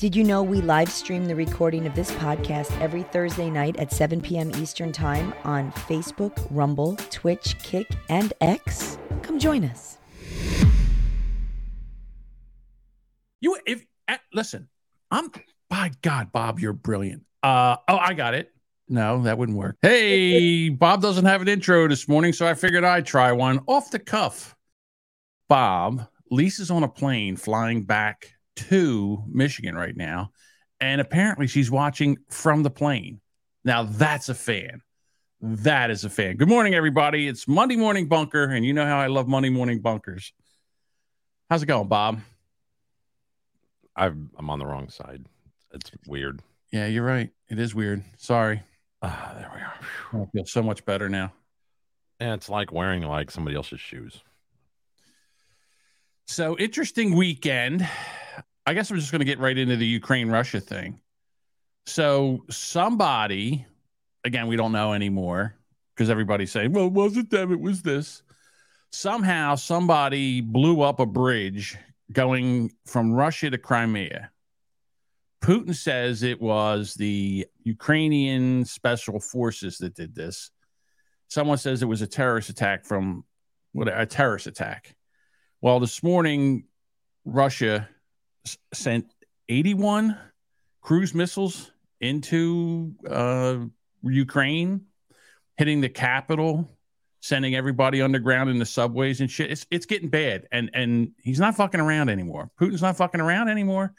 Did you know we live stream the recording of this podcast every Thursday night at 7 p.m. Eastern Time on Facebook, Rumble, Twitch, Kick, and X? Come join us. You if uh, listen, I'm by God, Bob, you're brilliant. Uh oh, I got it. No, that wouldn't work. Hey, Bob doesn't have an intro this morning, so I figured I'd try one off the cuff. Bob, Lisa's on a plane flying back to Michigan right now, and apparently she's watching from the plane. Now that's a fan. That is a fan. Good morning, everybody. It's Monday Morning Bunker, and you know how I love Monday Morning Bunkers. How's it going, Bob? I'm I'm on the wrong side. It's weird. Yeah, you're right. It is weird. Sorry. Ah, there we are. I feel so much better now. And it's like wearing like somebody else's shoes. So interesting weekend. I guess I'm just going to get right into the Ukraine Russia thing. So somebody, again, we don't know anymore because everybody's saying, well, it wasn't them, it was this. Somehow somebody blew up a bridge going from Russia to Crimea. Putin says it was the Ukrainian special forces that did this. Someone says it was a terrorist attack from what a terrorist attack. Well, this morning, Russia sent 81 cruise missiles into uh, Ukraine, hitting the capital, sending everybody underground in the subways and shit. It's it's getting bad, and and he's not fucking around anymore. Putin's not fucking around anymore,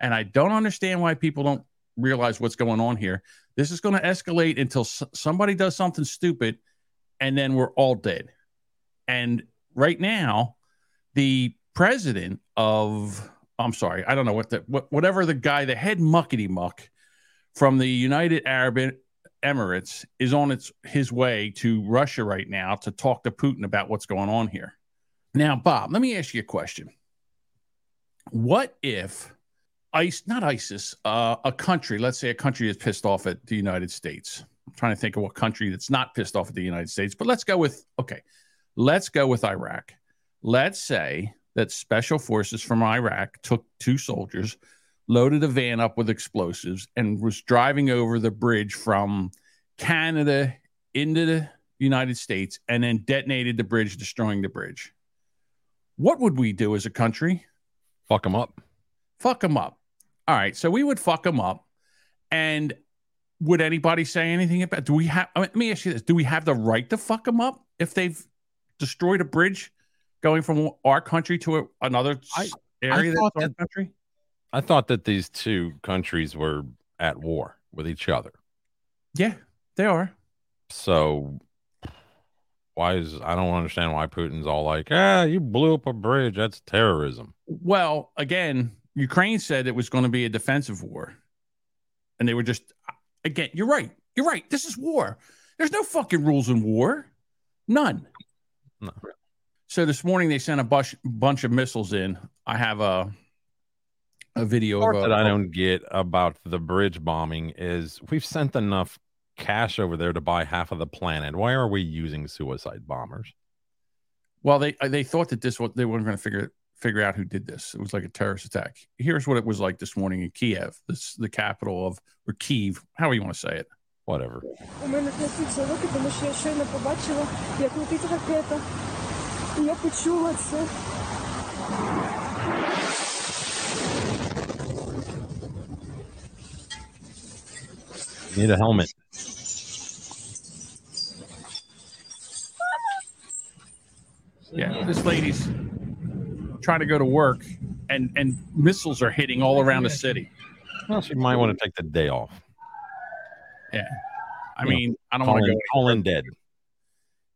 and I don't understand why people don't realize what's going on here. This is going to escalate until s- somebody does something stupid, and then we're all dead. And right now, the president of I'm sorry, I don't know what the what, whatever the guy, the head muckety muck from the United Arab Emirates is on its his way to Russia right now to talk to Putin about what's going on here. Now, Bob, let me ask you a question. What if ICE, not ISIS, uh, a country, let's say a country is pissed off at the United States. I'm trying to think of what country that's not pissed off at the United States, but let's go with okay, let's go with Iraq. Let's say that special forces from Iraq took two soldiers, loaded a van up with explosives, and was driving over the bridge from Canada into the United States and then detonated the bridge, destroying the bridge. What would we do as a country? Fuck them up. Fuck them up. All right. So we would fuck them up. And would anybody say anything about do we have I mean, let me ask you this. Do we have the right to fuck them up if they've destroyed a bridge going from our country to a, another I- area that's our that- country? I thought that these two countries were at war with each other. Yeah, they are. So why is I don't understand why Putin's all like, ah, you blew up a bridge. That's terrorism. Well, again, Ukraine said it was going to be a defensive war. And they were just, again, you're right. You're right. This is war. There's no fucking rules in war. None. No. So this morning they sent a bunch, bunch of missiles in. I have a a video part of a, that I don't get about the bridge bombing is we've sent enough cash over there to buy half of the planet. Why are we using suicide bombers? Well, they they thought that this was they weren't going to figure figure out who did this. It was like a terrorist attack. Here's what it was like this morning in Kiev, this the capital of or Kiev, however you want to say it. Whatever. я щойно побачила, як летить ракета. І я почула це. Need a helmet. Yeah, this lady's trying to go to work, and and missiles are hitting all around the city. Well, she might want to take the day off. Yeah, I Yeah. mean, I don't Call want to in, go. call in dead.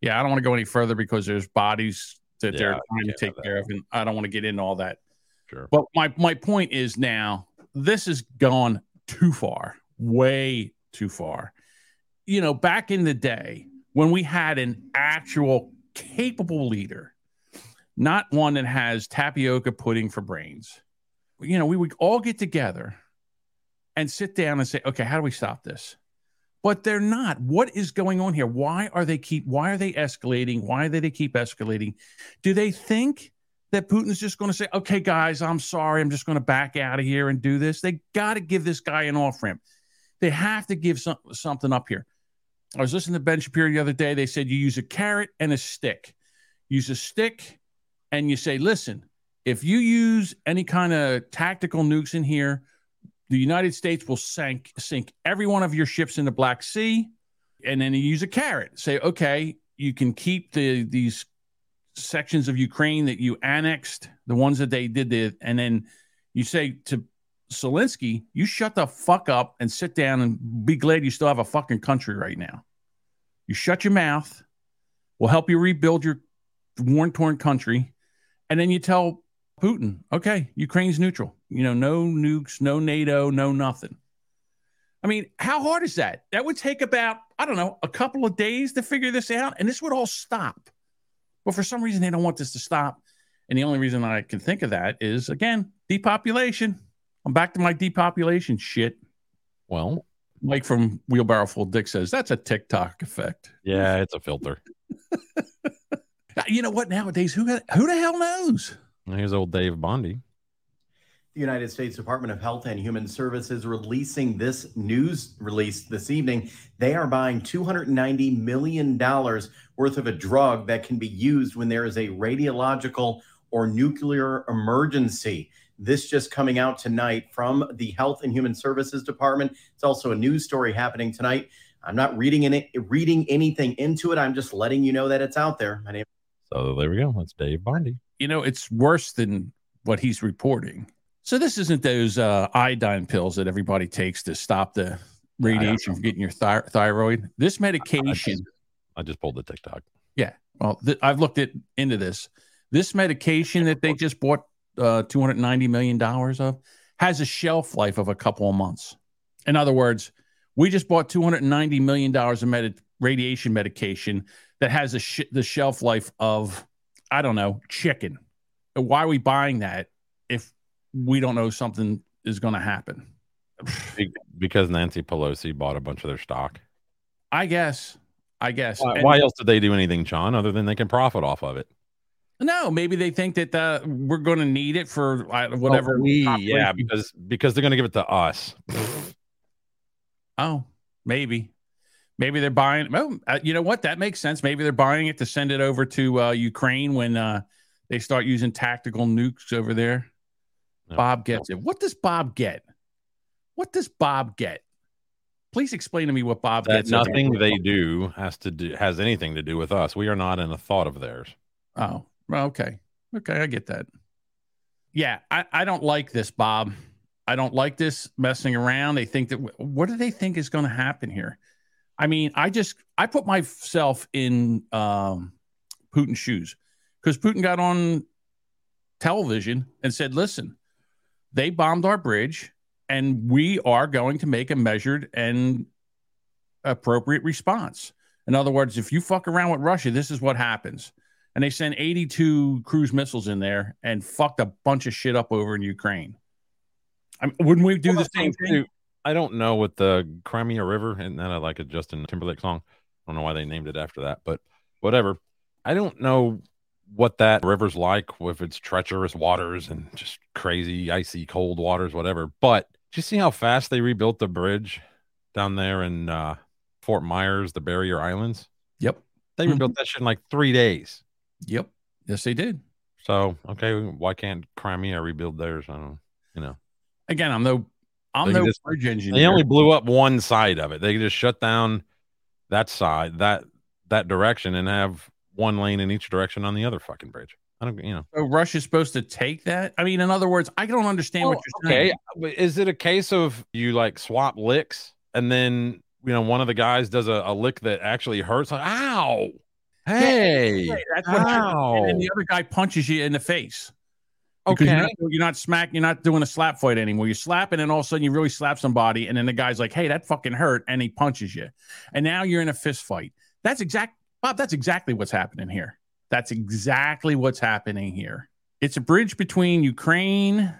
Yeah, I don't want to go any further because there's bodies that they're trying to take care of, and I don't want to get into all that. Sure. But my my point is now this has gone too far, way too far. You know, back in the day when we had an actual capable leader, not one that has tapioca pudding for brains. You know, we would all get together and sit down and say, okay, how do we stop this? But they're not. What is going on here? Why are they keep why are they escalating? Why do they keep escalating? Do they think that Putin's just going to say, okay, guys, I'm sorry. I'm just going to back out of here and do this. They got to give this guy an off ramp. They have to give some, something up here. I was listening to Ben Shapiro the other day. They said you use a carrot and a stick. Use a stick and you say, listen, if you use any kind of tactical nukes in here, the United States will sink sink every one of your ships in the Black Sea. And then you use a carrot. Say, okay, you can keep the these sections of Ukraine that you annexed, the ones that they did the, and then you say to Zelensky, you shut the fuck up and sit down and be glad you still have a fucking country right now. You shut your mouth. We'll help you rebuild your worn torn country. And then you tell Putin, okay, Ukraine's neutral. You know, no nukes, no NATO, no nothing. I mean, how hard is that? That would take about, I don't know, a couple of days to figure this out, and this would all stop. But for some reason, they don't want this to stop. And the only reason I can think of that is, again, depopulation. I'm back to my depopulation shit. Well, Mike from Wheelbarrow Full Dick says that's a TikTok effect. yeah, it's a filter. You know what? Nowadays, who who the hell knows? Here's old Dave Bondi. The United States Department of Health and Human Services releasing this news release this evening. They are buying $290 million worth of a drug that can be used when there is a radiological or nuclear emergency. This just coming out tonight from the Health and Human Services Department. It's also a news story happening tonight. I'm not reading in it, reading anything into it. I'm just letting you know that it's out there. My name So there we go. That's Dave Bondi. You know, it's worse than what he's reporting. So this isn't those uh, iodine pills that everybody takes to stop the radiation from getting your thi- thyroid. This medication. I just pulled the TikTok. Yeah. Well, th- I've looked at, into this. This medication that they just bought uh, $290 million of has a shelf life of a couple of months. In other words, we just bought $290 million of med- radiation medication that has a sh- the shelf life of, I don't know, chicken. Why are we buying that we don't know something is going to happen? Because Nancy Pelosi bought a bunch of their stock. I guess. I guess. Why, And- why else did they do anything, John, other than they can profit off of it? No, maybe they think that uh, we're going to need it for uh, whatever. Oh, we, yeah, because because they're going to give it to us. Oh, maybe. Maybe they're buying. Well, uh, you know what? That makes sense. Maybe they're buying it to send it over to uh, Ukraine when uh, they start using tactical nukes over there. No, Bob gets it. What does Bob get? What does Bob get? Please explain to me what Bob that gets. nothing they do has to do has anything to do with us. We are not in a thought of theirs. Oh, well, okay. Okay, I get that. Yeah, I, I don't like this, Bob. I don't like this messing around. They think that what do they think is going to happen here? I mean, I just I put myself in um, Putin's shoes because Putin got on television and said, "Listen, they bombed our bridge, and we are going to make a measured and appropriate response." In other words, if you fuck around with Russia, this is what happens and they sent 82 cruise missiles in there and fucked a bunch of shit up over in Ukraine. I mean, wouldn't we do the same thing? Too, I don't know what the Crimea River, and then I like a Justin Timberlake song. I don't know why they named it after that, but whatever. I don't know what that river's like, if it's treacherous waters and just crazy, icy, cold waters, whatever. But did you see how fast they rebuilt the bridge down there in uh, Fort Myers, the Barrier Islands? Yep. They Mhm. rebuilt that shit in like three days. Yep. Yes, they did. So okay, why can't Crimea rebuild theirs? I don't. You know, Again, I'm no, I'm They no just- bridge engineer. they only blew up one side of it. They just shut down that side, that that direction, and have one lane in each direction on the other fucking bridge. I don't. You know. so is supposed to take that. I mean, in other words, I don't understand what you're saying. okay. but Is it a case of you like swap licks and then you know one of the guys does a, a lick that actually hurts? Like, ow, hey, Right, That's what ow. and the other guy punches you in the face. Okay. You're not, you're not smack. You're not doing a slap fight anymore. You're slapping, and all of a sudden you really slap somebody, and then the guy's like, "Hey, that fucking hurt," and he punches you, and now you're in a fist fight. That's exact, Bob. That's exactly what's happening here. That's exactly what's happening here. It's a bridge between Ukraine.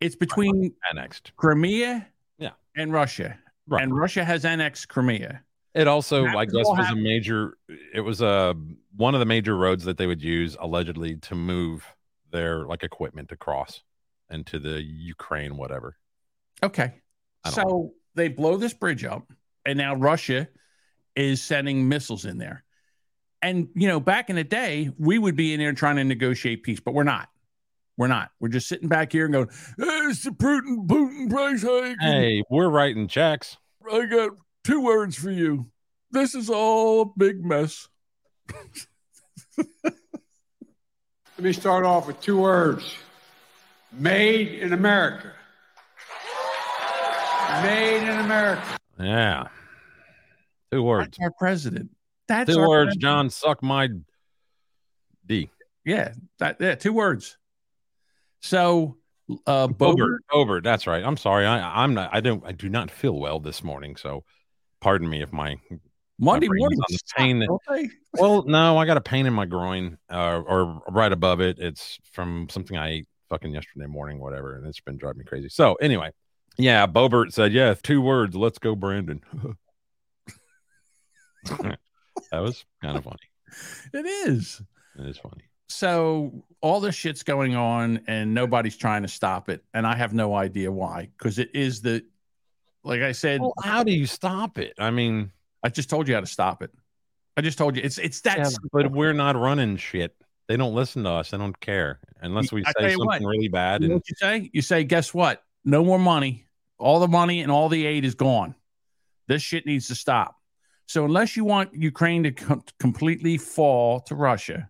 It's between Annexed. Crimea, Yeah. and Russia, Right. and Russia has annexed Crimea. It also, I guess, was a major. It was a one of the major roads that they would use allegedly to move their like equipment across into the Ukraine, whatever. Okay. So they blow this bridge up, and now Russia is sending missiles in there. And, you know, back in the day, we would be in there trying to negotiate peace, but we're not. We're not. We're just sitting back here and going, hey, it's the Putin, Putin price hike. Hey, we're writing checks. I got two words for you. This is all a big mess. Let me start off with two words made in America. Made in America. Yeah. Two words. That's our president. That's Two words. John. Suck my D. Yeah, that yeah, two words. So uh Bobert. Bobert. That's right. I'm sorry. I, I'm not. I don't. I do not feel well this morning. So, pardon me if my. Monday brain's morning on the pain that- don't? Well, no, I got a pain in my groin, uh, or right above it. It's from something I ate fucking yesterday morning, whatever, and it's been driving me crazy. So anyway, yeah, Bobert said, "Yeah, two words. Let's go, Brandon." that was kind of funny. It is. It is funny. So all this shit's going on and nobody's trying to stop it. And I have no idea why. Because it is the like I said, Well, how do you stop it? I mean, I just told you how to stop it. I just told you it's it's that yeah, but we're not running shit. They don't listen to us. They don't care unless we I say something what, really bad. You know And what you say? You say, guess what? No more money. All the money and all the aid is gone. This shit needs to stop. So unless you want Ukraine to com- completely fall to Russia,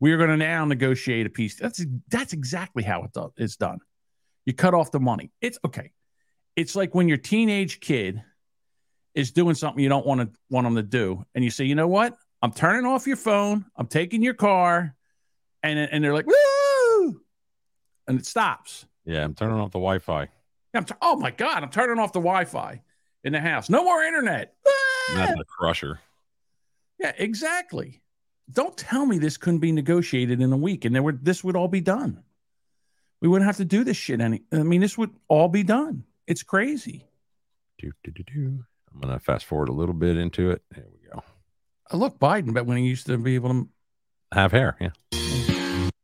we are going to now negotiate a peace. That's that's exactly how it do- it's done. You cut off the money. It's okay. It's like when your teenage kid is doing something you don't want to want them to do, and you say, you know what? I'm turning off your phone. I'm taking your car, and and they're like, woo, and it stops. yeah, I'm turning off the Wi-Fi. I'm t- oh my god, I'm turning off the Wi-Fi in the house. No more internet. Ah! That's a crusher. Yeah, exactly. Don't tell me this couldn't be negotiated in a week, and there would this would all be done. We wouldn't have to do this shit any. I mean, this would all be done. It's crazy. Do, do, do, do. I'm gonna fast forward a little bit into it. There we go. Uh, Look, Biden, but when he used to be able to, Have hair, yeah.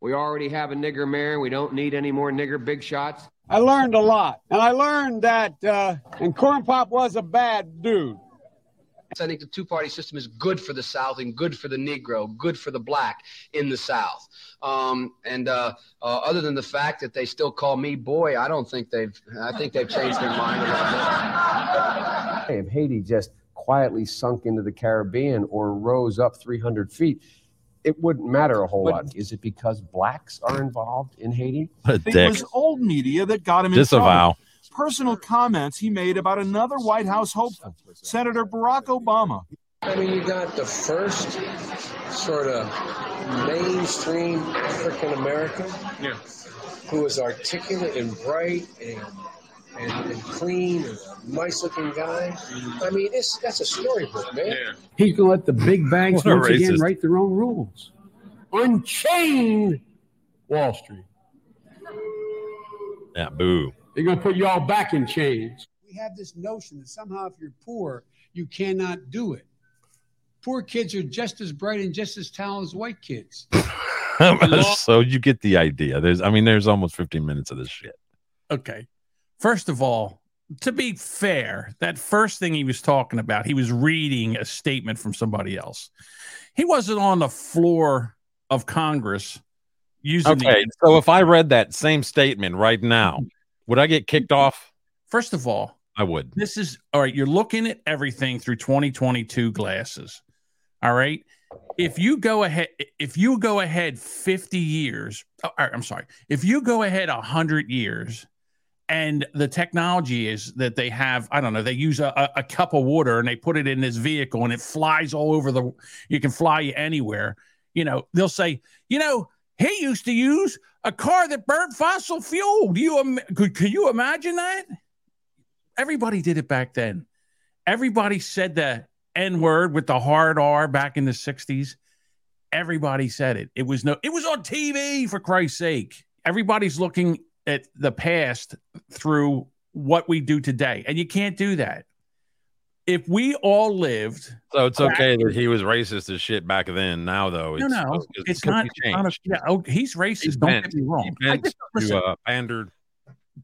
We already have a nigger mayor. We don't need any more nigger big shots. I learned a lot. And I learned that, uh, and Corn Pop was a bad dude. I think the two party system is good for the South and good for the Negro, good for the black in the South. Um, and uh, uh, other than the fact that they still call me boy, I don't think they've, I think they've changed their mind a little. If Haiti just quietly sunk into the Caribbean or rose up 300 feet, it wouldn't matter a whole lot. Is it because blacks are involved in Haiti? What a It dick. was old media that got him in trouble. Disavow. Personal comments he made about another White House hopeful, Senator Barack Obama. I mean, you got the first sort of mainstream African American who was articulate and bright and, and, and clean and a nice looking guy. I mean, it's, that's a storybook, man. Yeah. He's going to let the big banks What a once again write their own rules. Unchain Wall Street. Yeah, boo. They're going to put you all back in chains. we have this notion that somehow if you're poor, you cannot do it. Poor kids are just as bright and just as talented as white kids. so you get the idea. There's, I mean, there's almost 15 minutes of this shit. okay. First of all, to be fair, that first thing he was talking about, he was reading a statement from somebody else. He wasn't on the floor of Congress using Okay, the so if I read that same statement right now, would I get kicked off? First of all, I would. this is all right. You're looking at everything through 2022 glasses. All right. If you go ahead, if you go ahead 50 years, oh, all right, I'm sorry. If you go ahead 100 years and the technology is that they have, I don't know, they use a, a, a cup of water and they put it in this vehicle and it flies all over the, you can fly you anywhere. You know, they'll say, you know, he used to use a car that burned fossil fuel. Do you, could you imagine that? everybody did it back then. Everybody said the N word with the hard R back in the 60s. Everybody said it. It was no, it was on TV for Christ's sake. Everybody's looking at the past through what we do today. And you can't do that. If we all lived, So it's okay that he was racist as shit back then. Now though, no, it's, no, it's, it's not. it's not a- changed. yeah, oh, he's racist. Don't bent- get me wrong. he I just, listen, to uh, pandered.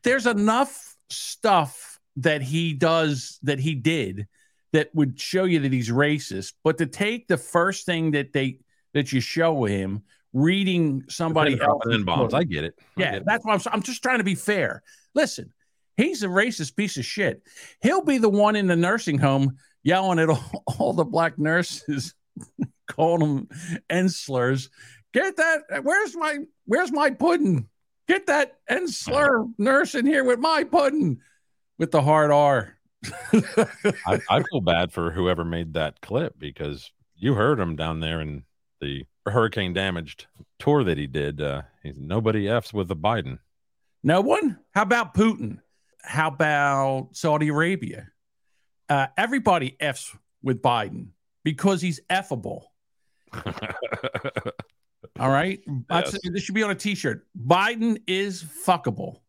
there's enough stuff that he does that he did that would show you that he's racist. But to take the first thing that they that you show him reading somebody else, dropping in bombs. I get it. I yeah, get it. that's why I'm, I'm just trying to be fair. Listen, he's a racist piece of shit. He'll be the one in the nursing home yelling at all, all the black nurses, calling them end slurs. Get that? Where's my Where's my pudding? Get that end slur nurse in here with my pudding with the hard R. I, I feel bad for whoever made that clip because you heard him down there in the hurricane damaged tour that he did. Uh, he's nobody f's with the Biden. No one? How about Putin? How about Saudi Arabia? Uh, everybody F's with Biden because he's effable. All right. Yes. This should be on a t shirt. Biden is fuckable.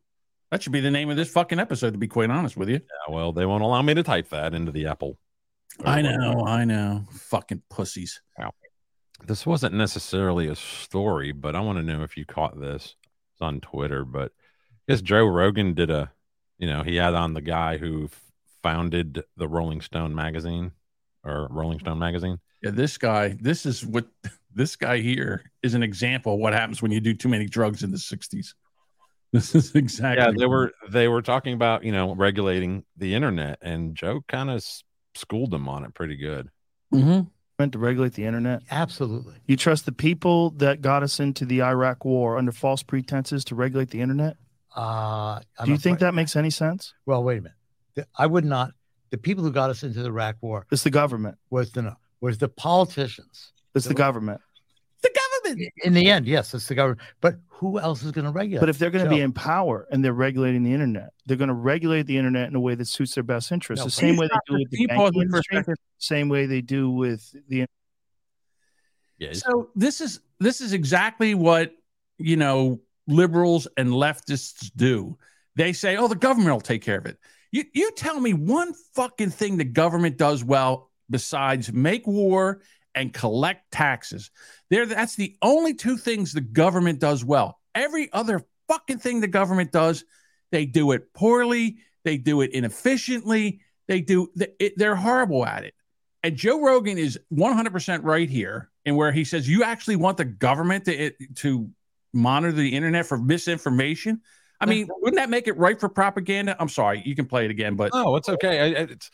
That should be the name of this fucking episode, to be quite honest with you. Yeah, well, they won't allow me to type that into the Apple. I know. I know. Fucking pussies. This wasn't necessarily a story, but I want to know if you caught this. It's on Twitter, but I guess Joe Rogan did a, you know, he had on the guy who f- founded the Rolling Stone magazine or Rolling Stone magazine. Yeah, this guy, this is what this guy here is an example of what happens when you do too many drugs in the 60s. This is exactly Yeah, they were they were talking about you know regulating the internet, and Joe kind of schooled them on it pretty good. Mm-hmm. meant to regulate the internet? Absolutely. You trust the people that got us into the Iraq war under false pretenses to regulate the internet? Uh, Do you think afraid- that makes any sense? Well, wait a minute. The- I would not. The people who got us into the Iraq War It's the government. was the was the politicians. It's the the government. The government. In the end, yes, it's the government. But who else is going to regulate? But if they're going to Joe, be in power and they're regulating the internet, they're going to regulate the internet in a way that suits their best interests. No, the same way they do with the Can banking it for a industry, same way they do with the Yeah, So this is this is exactly what you know liberals and leftists do. They say, "Oh, the government will take care of it." You you tell me one fucking thing the government does well besides make war and collect taxes. There, that's the only two things the government does well. Every other fucking thing the government does, they do it poorly. They do it inefficiently. They do. they- They're horrible at it. And Joe Rogan is 100% right here in where he says you actually want the government to to monitor the internet for misinformation. I mean, wouldn't that make it right for propaganda? I'm sorry, you can play it again, but No, it's okay. I, it's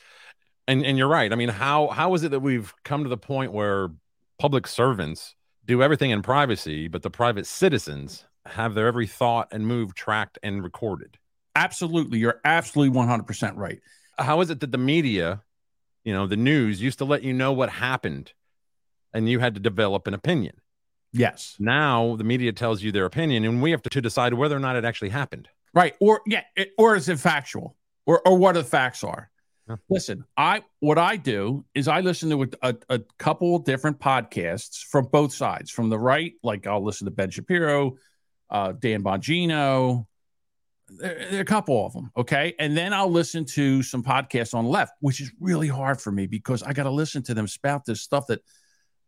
and and you're right. I mean, how how is it that we've come to the point where public servants do everything in privacy, but the private citizens have their every thought and move tracked and recorded? absolutely, you're absolutely 100% right. How is it that the media, you know, the news used to let you know what happened and you had to develop an opinion? Yes. Now the media tells you their opinion and we have to, to decide whether or not it actually happened. Right. Or yeah, it, or is it factual? Or or what the facts are. Listen, I what I do is I listen to a, a, a couple different podcasts from both sides. From the right, like I'll listen to Ben Shapiro, uh, Dan Bongino, there, there are a couple of them, okay, and then I'll listen to some podcasts on the left, which is really hard for me because I got to listen to them spout this stuff that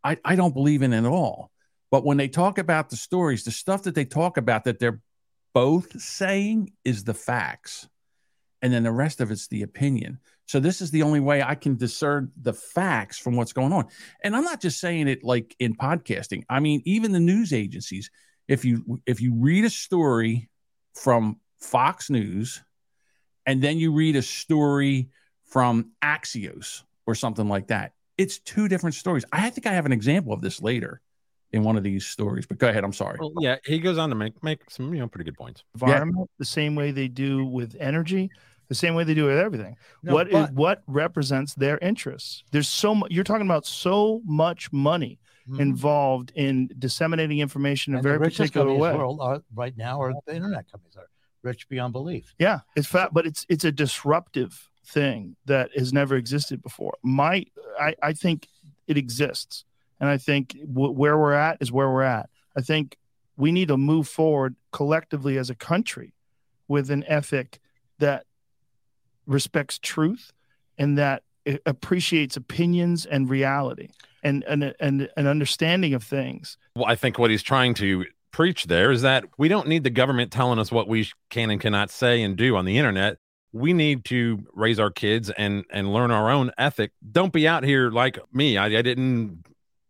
I I don't believe in at all. But when they talk about the stories, the stuff that they talk about that they're both saying is the facts. And then the rest of it's the opinion. So this is the only way i can discern the facts from what's going on. And i'm not just saying it like in podcasting. I mean even the news agencies if you if you read a story from fox news and then you read a story from axios or something like that it's two different stories. I think i have an example of this later in one of these stories but go ahead i'm sorry Well, yeah, he goes on to make make some you know pretty good points. environment the same way they do with energy, the same way they do with everything. No, what is but- what represents their interests? There's so much. You're talking about so much money Mhm. involved in disseminating information in a and the very richest particular way. world are right now are the internet companies are rich beyond belief. Yeah, it's fat, but it's it's a disruptive thing that has never existed before. My, I, I think it exists, and I think w- where we're at is where we're at. I think we need to move forward collectively as a country with an ethic that respects truth and that appreciates opinions and reality and and and an understanding of things. Well, I think what he's trying to preach there is that we don't need the government telling us what we can and cannot say and do on the internet. We need to raise our kids and and learn our own ethic. Don't be out here like me. I, I didn't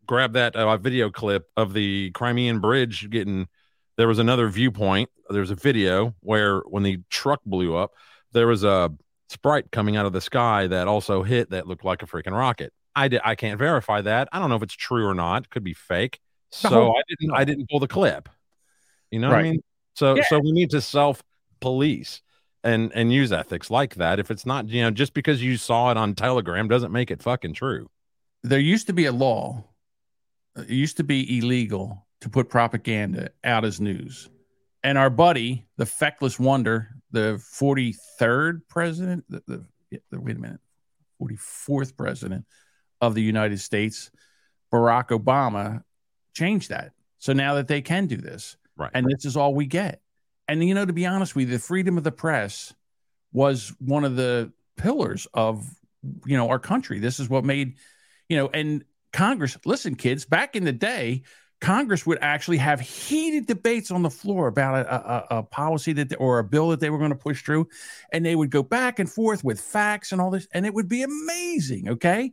grab that uh, video clip of the Crimean Bridge getting. There was another viewpoint. There's a video where when the truck blew up, there was a sprite coming out of the sky that also hit that looked like a freaking rocket. I did. I can't verify that. I don't know if it's true or not. It could be fake. So whole- I didn't. I didn't pull the clip. You know what I mean? So Yeah. so we need to self police and and use ethics like that. If it's not, you know, just because you saw it on Telegram doesn't make it fucking true. there used to be a law it used to be illegal to put propaganda out as news. And our buddy the feckless wonder the 43rd president the, the, the- wait a minute 44th president of the united states barack obama changed that. So now that they can do this Right. and this is all we get. And you know to be honest with you the freedom of the press was one of the pillars of you know our country. This is what made you know and congress listen kids back in the day congress would actually have heated debates on the floor about a, a, a policy that or a bill that they were going to push through and they would go back and forth with facts and all this and it would be amazing okay?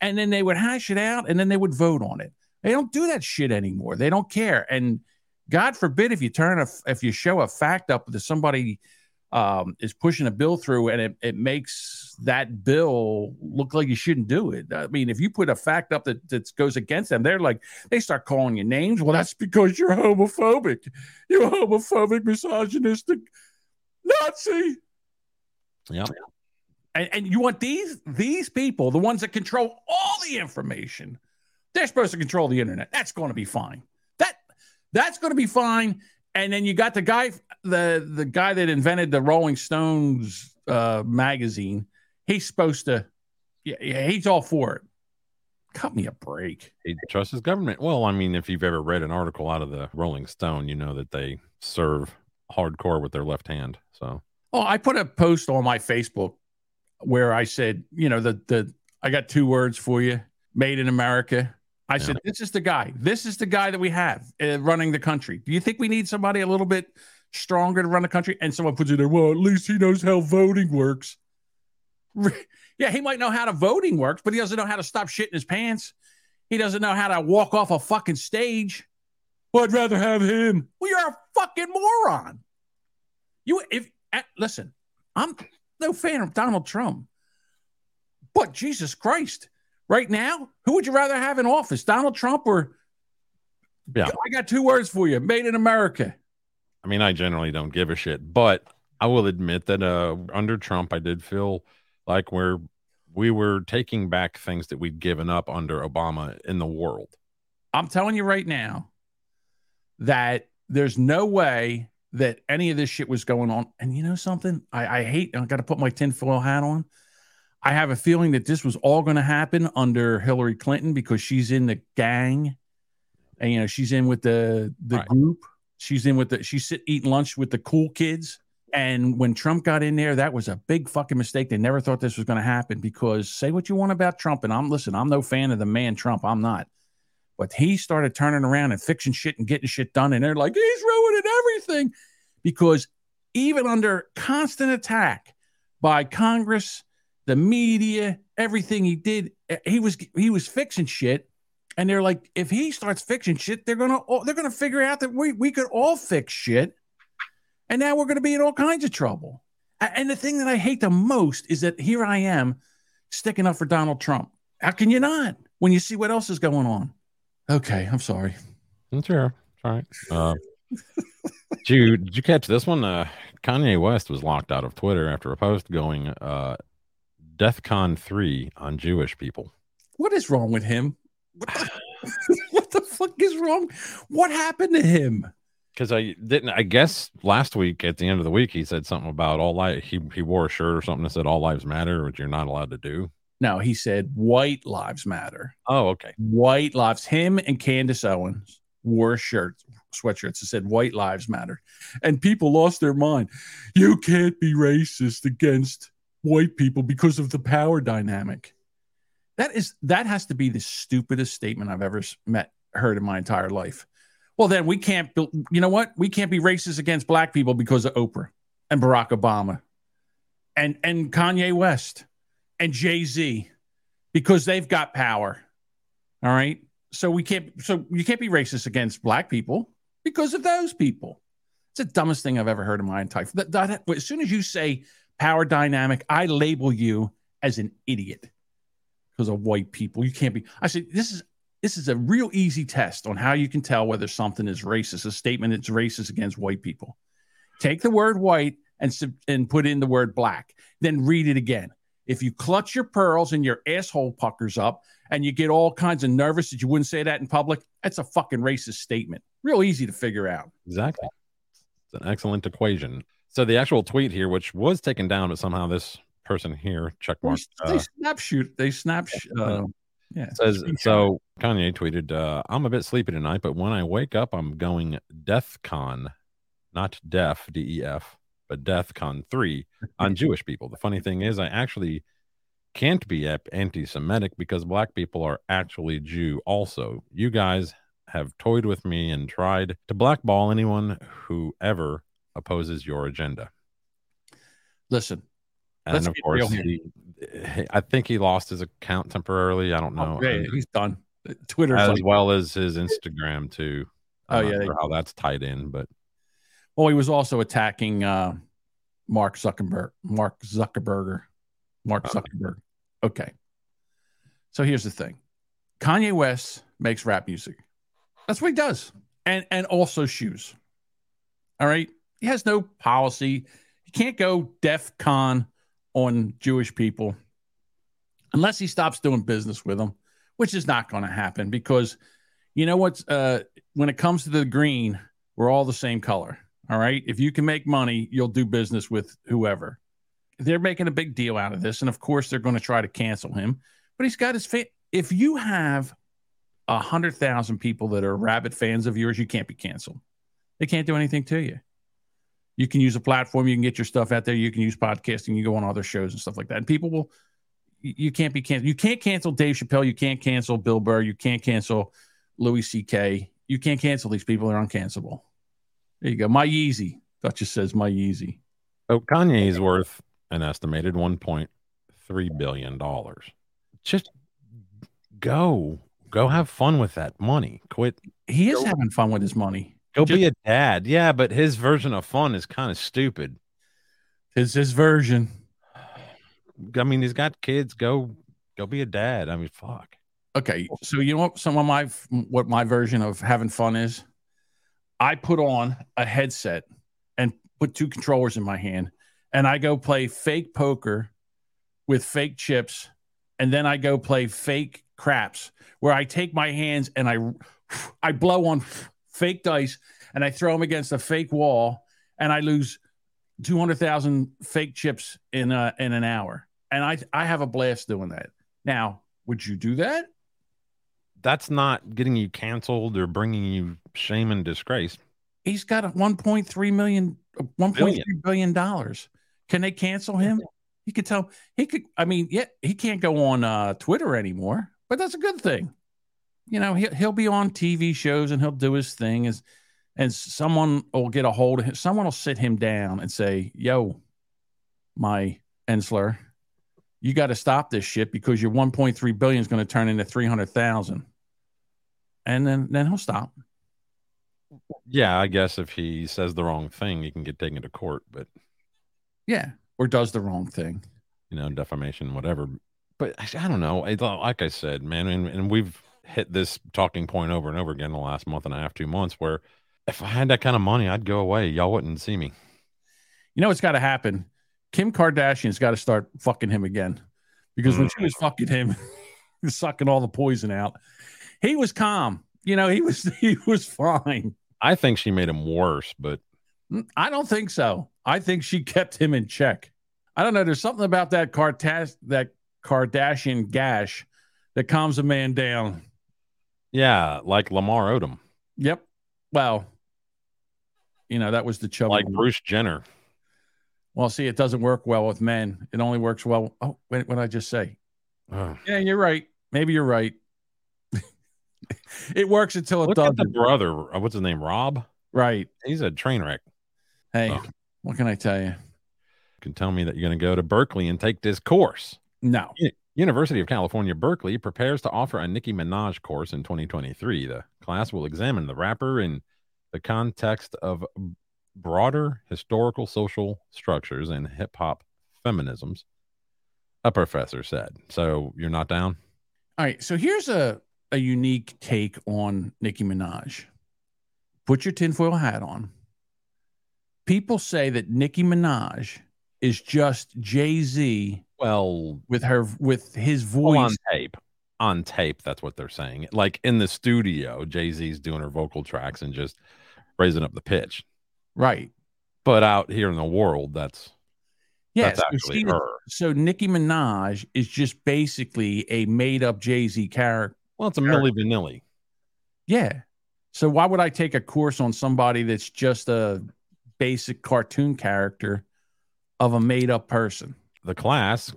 And then they would hash it out and then they would vote on it. They don't do that shit anymore. They don't care. And god forbid if you turn a if you show a fact up to somebody um, is pushing a bill through and it, it makes that bill look like you shouldn't do it. I mean, if you put a fact up that, that goes against them, they're like, they start calling you names. Well, that's because you're homophobic. You're homophobic, misogynistic Nazi. Yeah. And, and you want these these people, the ones that control all the information, they're supposed to control the internet. That's going to be fine. That that's going to be fine. And then you got the guy, the the guy that invented the Rolling Stones uh, magazine. He's supposed to, yeah, yeah, he's all for it. Cut me a break. He trusts his government. Well, I mean, if you've ever read an article out of the Rolling Stone, you know that they serve hardcore with their left hand. So Oh, I put a post on my Facebook where I said, you know, the the I got two words for you, made in America. I said, this is the guy. This is the guy that we have uh, running the country. Do you think we need somebody a little bit stronger to run the country? And someone puts it there, well, at least he knows how voting works. Yeah, he might know how to voting works, but he doesn't know how to stop shit in his pants. He doesn't know how to walk off a fucking stage. Well, I'd rather have him. Well, you're a fucking moron. You if eh, listen, I'm no fan of Donald Trump, but Jesus Christ, right now, who would you rather have in office, Donald Trump or? Yeah. I got two words for you: Made in America. I mean, I generally don't give a shit, but I will admit that uh, under Trump, I did feel like we're we were taking back things that we'd given up under Obama in the world. I'm telling you right now that there's no way that any of this shit was going on. And you know something? I, I hate, I got to put my tinfoil hat on. I have a feeling that this was all going to happen under Hillary Clinton because she's in the gang. And, you know, she's in with the, the group. She's in with the, she's sit, eating lunch with the cool kids. And when Trump got in there, that was a big fucking mistake. They never thought this was going to happen because say what you want about Trump. And I'm, listen, I'm no fan of the man Trump. I'm not. But he started turning around and fixing shit and getting shit done. And they're like, he's ruining everything because even under constant attack by Congress, the media, everything he did, eh, he was he was fixing shit. And they're like, if he starts fixing shit, they're gonna they're gonna figure out that we we could all fix shit. And now we're gonna be in all kinds of trouble. And the thing that I hate the most is that here I am sticking up for Donald Trump. How can you not when you see what else is going on? Okay, I'm sorry. That's fair. All right. Uh, did you did you catch this one? Uh, Kanye West was locked out of Twitter after a post going uh, "DeathCon three on Jewish people." What is wrong with him? What the, what the fuck is wrong? What happened to him? Because I didn't. I guess last week at the end of the week he said something about all life. He he wore a shirt or something that said "All lives matter," which you're not allowed to do. No, he said white lives matter. Oh, okay. White lives. Him and Candace Owens wore shirts, sweatshirts that said white lives matter. And people lost their mind. You can't be racist against white people because of the power dynamic. That is that has to be the stupidest statement I've ever met heard in my entire life. Well, then we can't. You know what? We can't be racist against black people because of Oprah and Barack Obama, and and Kanye West and Jay Z, because they've got power. All right. So we can't. So you can't be racist against black people because of those people. It's the dumbest thing I've ever heard in my entire. That, that, as soon as you say power dynamic, I label you as an idiot because of white people. You can't be. I said this is this is a real easy test on how you can tell whether something is racist. A statement that's racist against white people. Take the word white and and put in the word black. Then read it again. If you clutch your pearls and your asshole puckers up and you get all kinds of nervous that you wouldn't say that in public, that's a fucking racist statement. Real easy to figure out. Exactly. It's an excellent equation. So the actual tweet here, which was taken down, but somehow this person here, check mark, They uh, snap shoot. They snap. sh- Uh, yeah. says so. Kanye tweeted, uh, "I'm a bit sleepy tonight, but when I wake up, I'm going DeathCon, not Def D E F, but DeathCon three on Jewish people. The funny thing is, I actually can't be anti-Semitic because black people are actually Jew. Also, you guys have toyed with me and tried to blackball anyone who ever opposes your agenda." Listen, And of course, he, I think he lost his account temporarily. I don't know. Oh, yeah, he's done. Twitter as like- well as his Instagram too. Oh, I'm yeah, not they- sure how that's tied in, but Well, he was also attacking uh, Mark Zuckerberg. Mark Zuckerberger. Mark Zuckerberg. Okay. So here's the thing: Kanye West makes rap music. That's what he does, and and also shoes. All right. He has no policy. He can't go DEF CON on Jewish people unless he stops doing business with them, which is not going to happen because you know what's uh when it comes to the green, we're all the same color. All right. If you can make money, you'll do business with whoever. They're making a big deal out of this. And of course, they're going to try to cancel him. But he's got his fa- if you have a hundred thousand people that are rabid fans of yours, you can't be canceled. They can't do anything to you. You can use a platform, you can get your stuff out there, you can use podcasting, you go on other shows and stuff like that. And people will you can't be canceled. You can't cancel Dave Chappelle, you can't cancel Bill Burr, you can't cancel Louis C.K. You can't cancel these people, they're uncancelable. There you go. My Yeezy. Duchess says my Yeezy. oh, Kanye is worth an estimated 1.3 billion dollars. Just go, go have fun with that money. Quit. He is having fun with his money. Go Just- be a dad. Yeah, but his version of fun is kind of stupid. It's his version. I mean, he's got kids. Go, go be a dad. I mean, fuck. Okay, so you know what some of my what my version of having fun is? I put on a headset and put two controllers in my hand and I go play fake poker with fake chips and then I go play fake craps where I take my hands and I I blow on fake dice and I throw them against a fake wall and I lose 200,000 fake chips in a, in an hour. And I I have a blast doing that. Now, would you do that? That's not getting you canceled or bringing you shame and disgrace. He's got a 1.3 million, 1.3 billion dollars. Can they cancel him? He could tell he could. I mean, yeah, he can't go on uh, Twitter anymore, but that's a good thing. You know, he'll he'll be on TV shows and he'll do his thing as, and someone will get a hold of him. Someone will sit him down and say, "Yo, my Ensler, you got to stop this shit because your 1.3 billion is going to turn into 300,000." And then then he'll stop. Yeah, I guess if he says the wrong thing, he can get taken to court, but Yeah, or does the wrong thing. you know, defamation, whatever. But I, I don't know. I, like I said, man, and, and we've hit this talking point over and over again in the last month and a half, two months, where if I had that kind of money, I'd go away. Y'all wouldn't see me. You know what's got to happen? Kim Kardashian's got to start fucking him again because when mm. she was fucking him, sucking all the poison out, he was calm. You know, he was he was fine. I think she made him worse, but mm, I don't think so. I think she kept him in check. I don't know. There's something about that Kartas- that Kardashian gash that calms a man down. Yeah, like Lamar Odom, Yep. Well, you know that was the chubby like one. Bruce Jenner. Well, see, it doesn't work well with men. It only works well. Oh, wait, what did I just say? Yeah, you're right. Maybe you're right. it works until it Look doesn't. at the brother. uh, What's his name? Rob. Right. He's a train wreck. Hey, Oh. what can I tell you? You can tell me that you're going to go to Berkeley and take this course. No. U- University of California, Berkeley prepares to offer a Nicki Minaj course in 2023. The class will examine the rapper in the context of broader historical social structures and hip hop feminisms, a professor said. So you're not down? All right. So here's a, a unique take on Nicki Minaj. Put your tinfoil hat on. People say that Nicki Minaj is just Jay Z. Well, with her with his Well, voice. on tape. On tape, that's what they're saying. Like in the studio, Jay Z's doing her vocal tracks and just raising up the pitch. Right. But out here in the world, that's Yeah, that's so actually she- her. So Nicki Minaj is just basically a made up Jay Z character. Well, it's a Milli Vanilli. Yeah. So why would I take a course on somebody that's just a basic cartoon character of a made up person? The class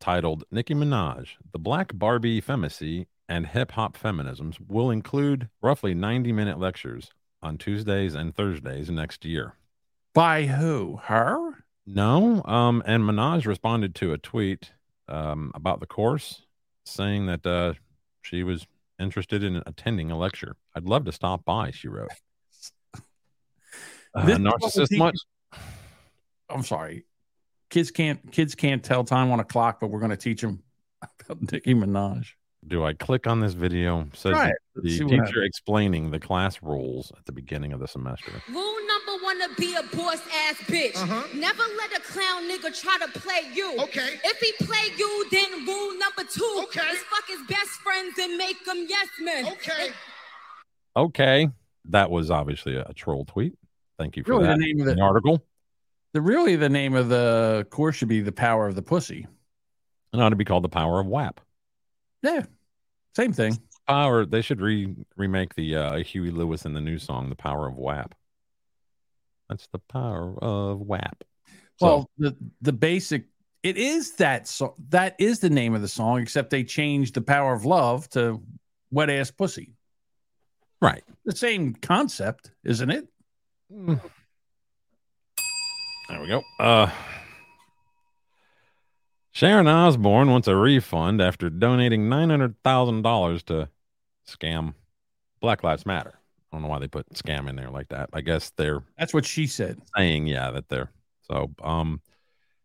titled Nicki Minaj, the Black Barbie Femacy and Hip Hop Feminisms will include roughly 90 minute lectures on Tuesdays and Thursdays next year. By who? Her? No. Um, and Minaj responded to a tweet um, about the course saying that uh, she was interested in attending a lecture. I'd love to stop by, she wrote. Uh, This is what we're narcissist much? I'm sorry. Kids can't kids can't tell time on a clock, but we're going to teach them about Nicki Minaj. Do I click on this video? Says Try the- it. Let's see the what teacher explaining the class rules at the beginning of the semester. Rule number one to be a boss ass bitch. Uh-huh. Never let a clown nigga try to play you. Okay. If he play you, then rule number two okay. is fuck his best friends and make them yes men. Okay. Okay, that was obviously a, a troll tweet. Thank you for Really, the name of the- The article. The really the name of the course should be the power of the pussy. It ought to be called the Power of WAP. Yeah, same thing. Power. They should re remake the uh, Huey Lewis and the News song, "The Power of WAP." That's the power of WAP. So- Well, the the basic it is that so that is the name of the song, except they changed the power of love to wet ass pussy. Right. The same concept, isn't it? There we go. Uh, Sharon Osbourne wants a refund after donating nine hundred thousand dollars to scam Black Lives Matter. I don't know why they put scam in there like that. I guess they're That's what she said. saying, yeah, that they're so. Um,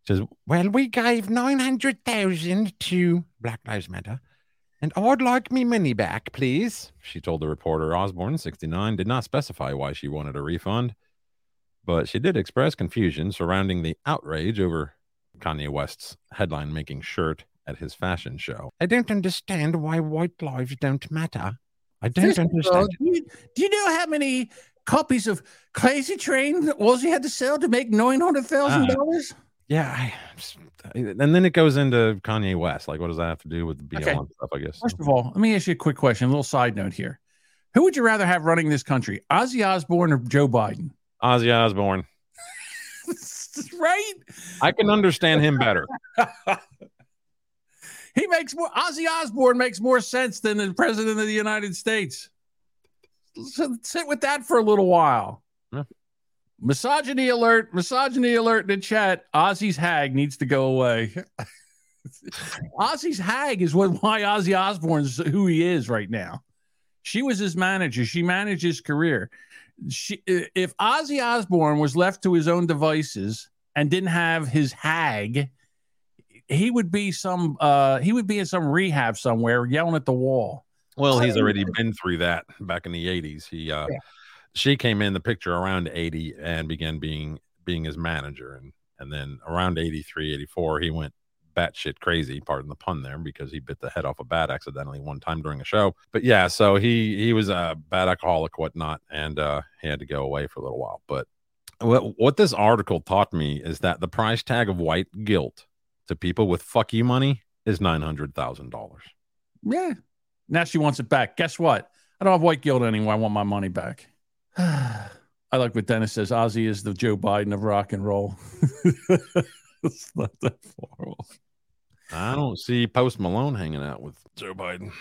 says, well, we gave nine hundred thousand to Black Lives Matter, and I'd like me money back, please. She told the reporter. Osbourne, sixty nine, did not specify why she wanted a refund, but she did express confusion surrounding the outrage over Kanye West's headline-making shirt at his fashion show. I don't understand why white lives don't matter. I don't First of all, understand. do, you, do you know how many copies of Crazy Train that Ozzy had to sell to make nine hundred thousand dollars? Ah. Yeah, I, and then it goes into Kanye West. Like, what does that have to do with the BLM Okay. stuff? I guess. First of all, let me ask you a quick question. A little side note here: Who would you rather have running this country, Ozzy Osbourne or Joe Biden? Ozzy Osbourne. right? I can understand him better. He makes more. Ozzy Osbourne makes more sense than the president of the United States. So sit with that for a little while. Yeah. Misogyny alert! Misogyny alert in the chat. Ozzy's hag needs to go away. Ozzy's hag is what why Ozzy Osbourne's who he is right now. She was his manager. She managed his career. She, if Ozzy Osbourne was left to his own devices and didn't have his hag, he would be some. Uh, he would be in some rehab somewhere, yelling at the wall. Well, he's already been through that back in the 80s. He uh she came in the picture around 80 and began being being his manager and and then around 83, 84 he went batshit crazy, pardon the pun there, because he bit the head off a bat accidentally one time during a show. But yeah, so he he was a bad alcoholic, whatnot, and uh he had to go away for a little while. But what what this article taught me is that the price tag of white guilt to people with fuck you money is nine hundred thousand dollars. Yeah. Now she wants it back. Guess what? I don't have white guilt anymore. I want my money back. I like what Dennis says. Ozzy is the Joe Biden of rock and roll. it's not that far off. I don't see Post Malone hanging out with Joe Biden.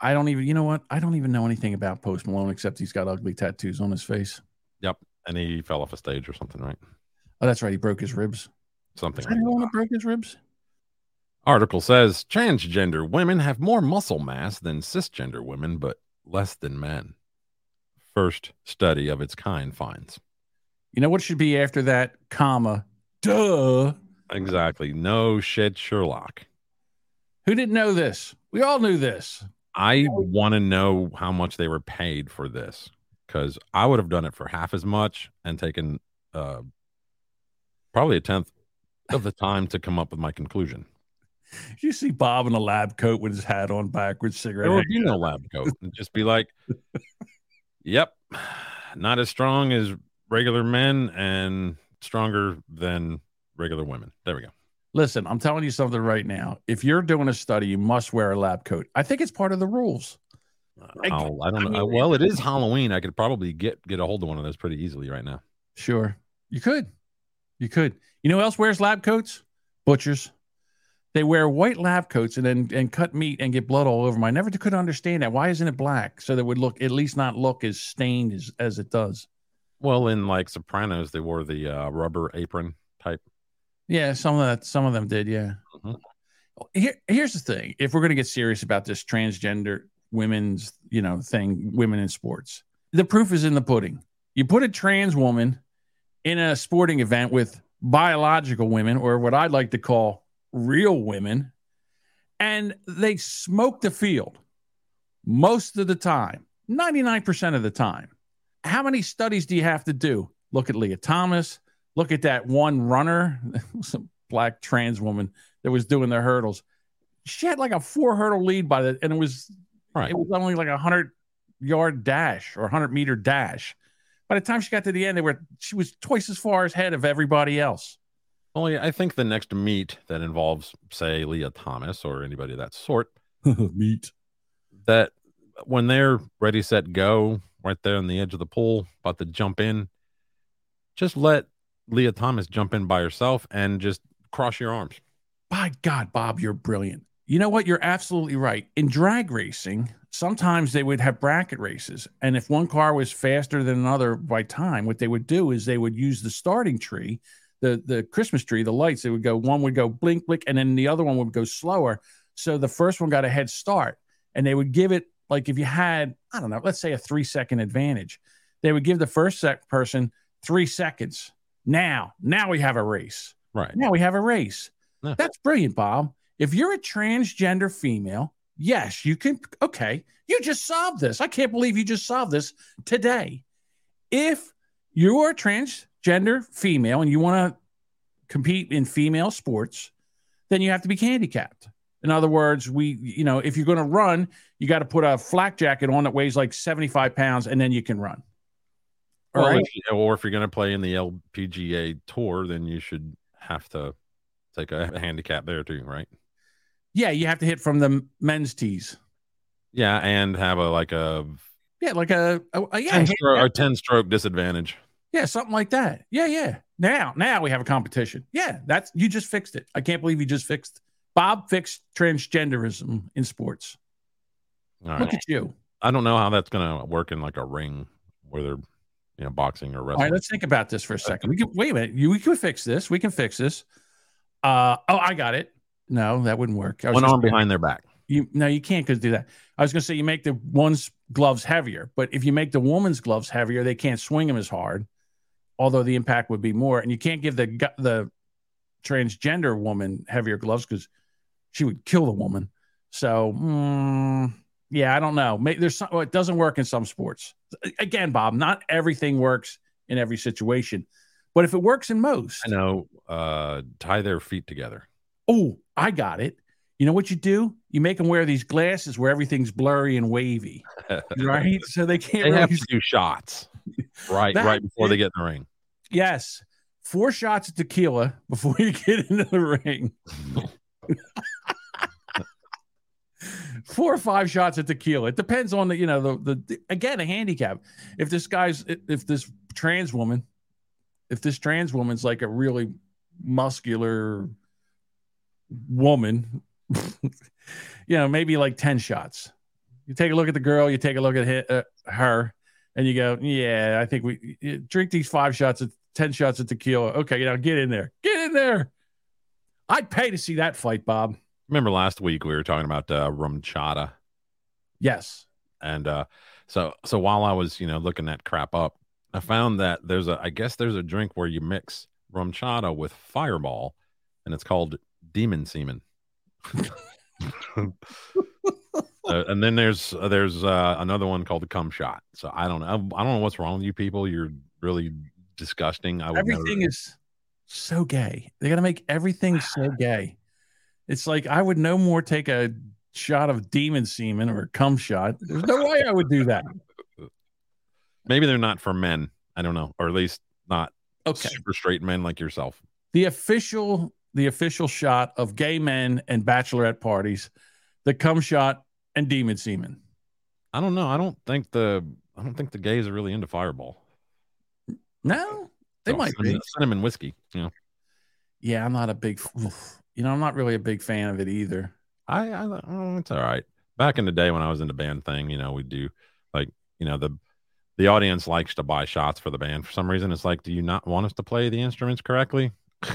I don't even, you know what? I don't even know anything about Post Malone except he's got ugly tattoos on his face. Yep. And he fell off a stage or something, right? Oh, that's right. He broke his ribs. Something Is that like the one that. that broke his ribs? Article says transgender women have more muscle mass than cisgender women, but less than men. First study of its kind finds. You know what should be after that comma? Duh. Exactly. No shit, Sherlock. Who didn't know this? We all knew this. I want to know how much they were paid for this because I would have done it for half as much and taken uh, probably a tenth of the time to come up with my conclusion. You see Bob in a lab coat with his hat on backwards, cigarette. There would be no lab coat. It'd just be like, yep, not as strong as regular men and stronger than regular women. There we go. Listen, I'm telling you something right now. If you're doing a study, you must wear a lab coat. I think it's part of the rules. I'll, I don't I know. mean- well, it is Halloween. I could probably get get a hold of one of those pretty easily right now. Sure. You could. You could. You know who else wears lab coats? Butchers. They wear white lab coats and then and cut meat and get blood all over them. I never could understand that. Why isn't it black? So that it would look at least not look as stained as, as it does. Well, in like Sopranos, they wore the uh, rubber apron type. Yeah, some of that some of them did, yeah. Mhm. Here, here's the thing. If we're gonna get serious about this transgender women's, you know, thing, women in sports, the proof is in the pudding. You put a trans woman in a sporting event with biological women, or what I'd like to call real women, and they smoke the field most of the time, 99% of the time. How many studies do you have to do? Look at Leah Thomas. Look at that one runner, some black trans woman that was doing the hurdles. She had like a four hurdle lead by the, and it was, Right. it was only like a hundred yard dash or hundred meter dash. By the time she got to the end, they were she was twice as far ahead of everybody else. Only I think the next meet that involves, say, Leah Thomas or anybody of that sort, meet that when they're ready, set, go, right there on the edge of the pool, about to jump in, just let Leah Thomas jump in by herself and just cross your arms. By God, Bob, you're brilliant. You know what? You're absolutely right. In drag racing, sometimes they would have bracket races. And if one car was faster than another by time, what they would do is they would use the starting tree, the, the Christmas tree, the lights. They would go, one would go blink, blink, and then the other one would go slower. So the first one got a head start. And they would give it, like if you had, I don't know, let's say a three second advantage, they would give the first sec- person three seconds. Now, now we have a race. Right. Now we have a race. Yeah. That's brilliant, Bob. If you're a transgender female, yes, you can. Okay, you just solved this. I can't believe you just solved this today. If you're a transgender female and you want to compete in female sports, then you have to be handicapped. In other words, we, you know, if you're going to run, you got to put a flak jacket on that weighs like 75 pounds and then you can run. All Or right. if, or if you're going to play in the LPGA tour, then you should have to take a handicap there too, right? Yeah, you have to hit from the men's tees. Yeah, and have a like a Yeah, like a, a, a- yeah, 10 stroke, handicap. or 10 stroke disadvantage. Yeah, something like that. Yeah, yeah. Now, now we have a competition. Yeah, that's you just fixed it. I can't believe you just fixed. Bob fixed transgenderism in sports. All Look right. at you. I don't know how that's going to work in like a ring where they're, you know, boxing or wrestling. right, let's think about this for a second. We can wait a minute. You, we can fix this. We can fix this. Uh oh, I got it. No, that wouldn't work. I was One arm behind their back. You no, you can't because do that. I was gonna say you make the one's gloves heavier, but if you make the woman's gloves heavier, they can't swing them as hard. Although the impact would be more, and you can't give the the transgender woman heavier gloves because she would kill the woman. So mm, yeah, I don't know. Maybe there's some, well, it doesn't work in some sports. Again, Bob, not everything works in every situation, but if it works in most, I know. Uh, tie their feet together. Oh, I got it. You know what you do? You make them wear these glasses where everything's blurry and wavy, right? So they can't They really. have to do shots right, That's right before they get in the ring. Yes, four shots of tequila before you get into the ring. Four or five shots of tequila. It depends on the, you know, the, the again a handicap. If this guy's, if this trans woman, if this trans woman's like a really muscular, woman, you know, maybe like 10 shots. You take a look at the girl, you take a look at uh, her, and you go, yeah, I think we drink these five shots of 10 shots of tequila. Okay, now get in there. Get in there. I'd pay to see that fight, Bob. Remember last week we were talking about uh, RumChata, Yes. and uh, so so while I was you know looking that crap up, I found that there's a I guess there's a drink where you mix RumChata with Fireball, and it's called Demon Semen. Uh, and then there's uh, there's uh, another one called the cum shot. So I don't know. I, I don't know what's wrong with you people. You're really disgusting. I would Everything never, is so gay. They got to make everything so gay. It's like I would no more take a shot of demon semen or a cum shot. There's no way I would do that. maybe they're not for men. I don't know, or at least not Okay. super straight men like yourself. The official the official shot of gay men and bachelorette parties, the cum shot and demon semen. I don't know. I don't think the I don't think the gays are really into Fireball. No, they So, might cinnamon, be. cinnamon whiskey. You know, Yeah, I'm not a big you know, I'm not really a big fan of it either. I, I oh, it's all right. Back in the day when I was in the band thing, you know, we do like you know the the audience likes to buy shots for the band for some reason. It's like, do you not want us to play the instruments correctly?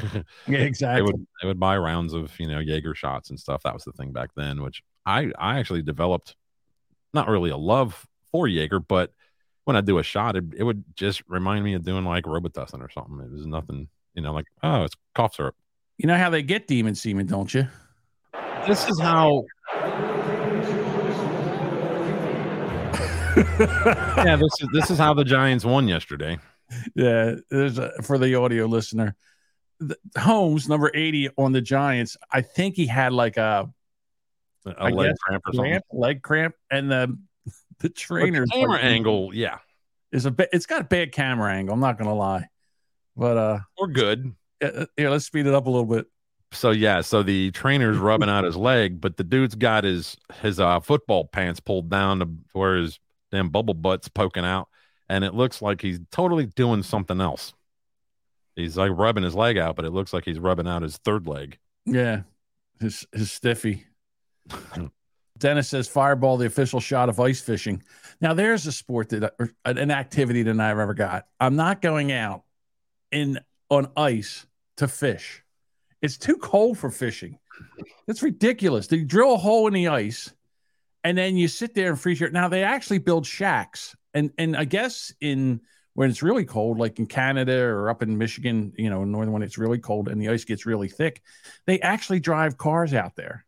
Yeah, exactly. They would they would buy rounds of you know Jaeger shots and stuff. That was the thing back then, which I I actually developed not really a love for Jaeger, but when I do a shot, it, it would just remind me of doing like Robitussin or something. It was nothing, you know, like oh, it's cough syrup. You know how they get demon semen, don't you? This is how. yeah, this is this is how the Giants won yesterday. Yeah, there's a, for the audio listener. The, Holmes, number 80 on the Giants, I think he had like a, A I leg guess, cramp or something. cramp, leg cramp, and the the But trainer the camera angle, yeah, is a. It's got a bad camera angle. I'm not gonna lie, but uh, we're good. Yeah, here, let's speed it up a little bit. So yeah, so the trainer's rubbing out his leg, but the dude's got his his uh football pants pulled down to where his damn bubble butt's poking out, and it looks like he's totally doing something else. He's like rubbing his leg out, but it looks like he's rubbing out his third leg. Yeah, his his stiffy. Dennis says Fireball, the official shot of ice fishing. Now there's a sport that an activity that I've ever got. I'm not going out in on ice to fish. It's too cold for fishing. It's ridiculous. They drill a hole in the ice and then you sit there and freeze your now they actually build shacks and and I guess in when it's really cold, like in Canada or up in Michigan, you know, northern when it's really cold and the ice gets really thick, they actually drive cars out there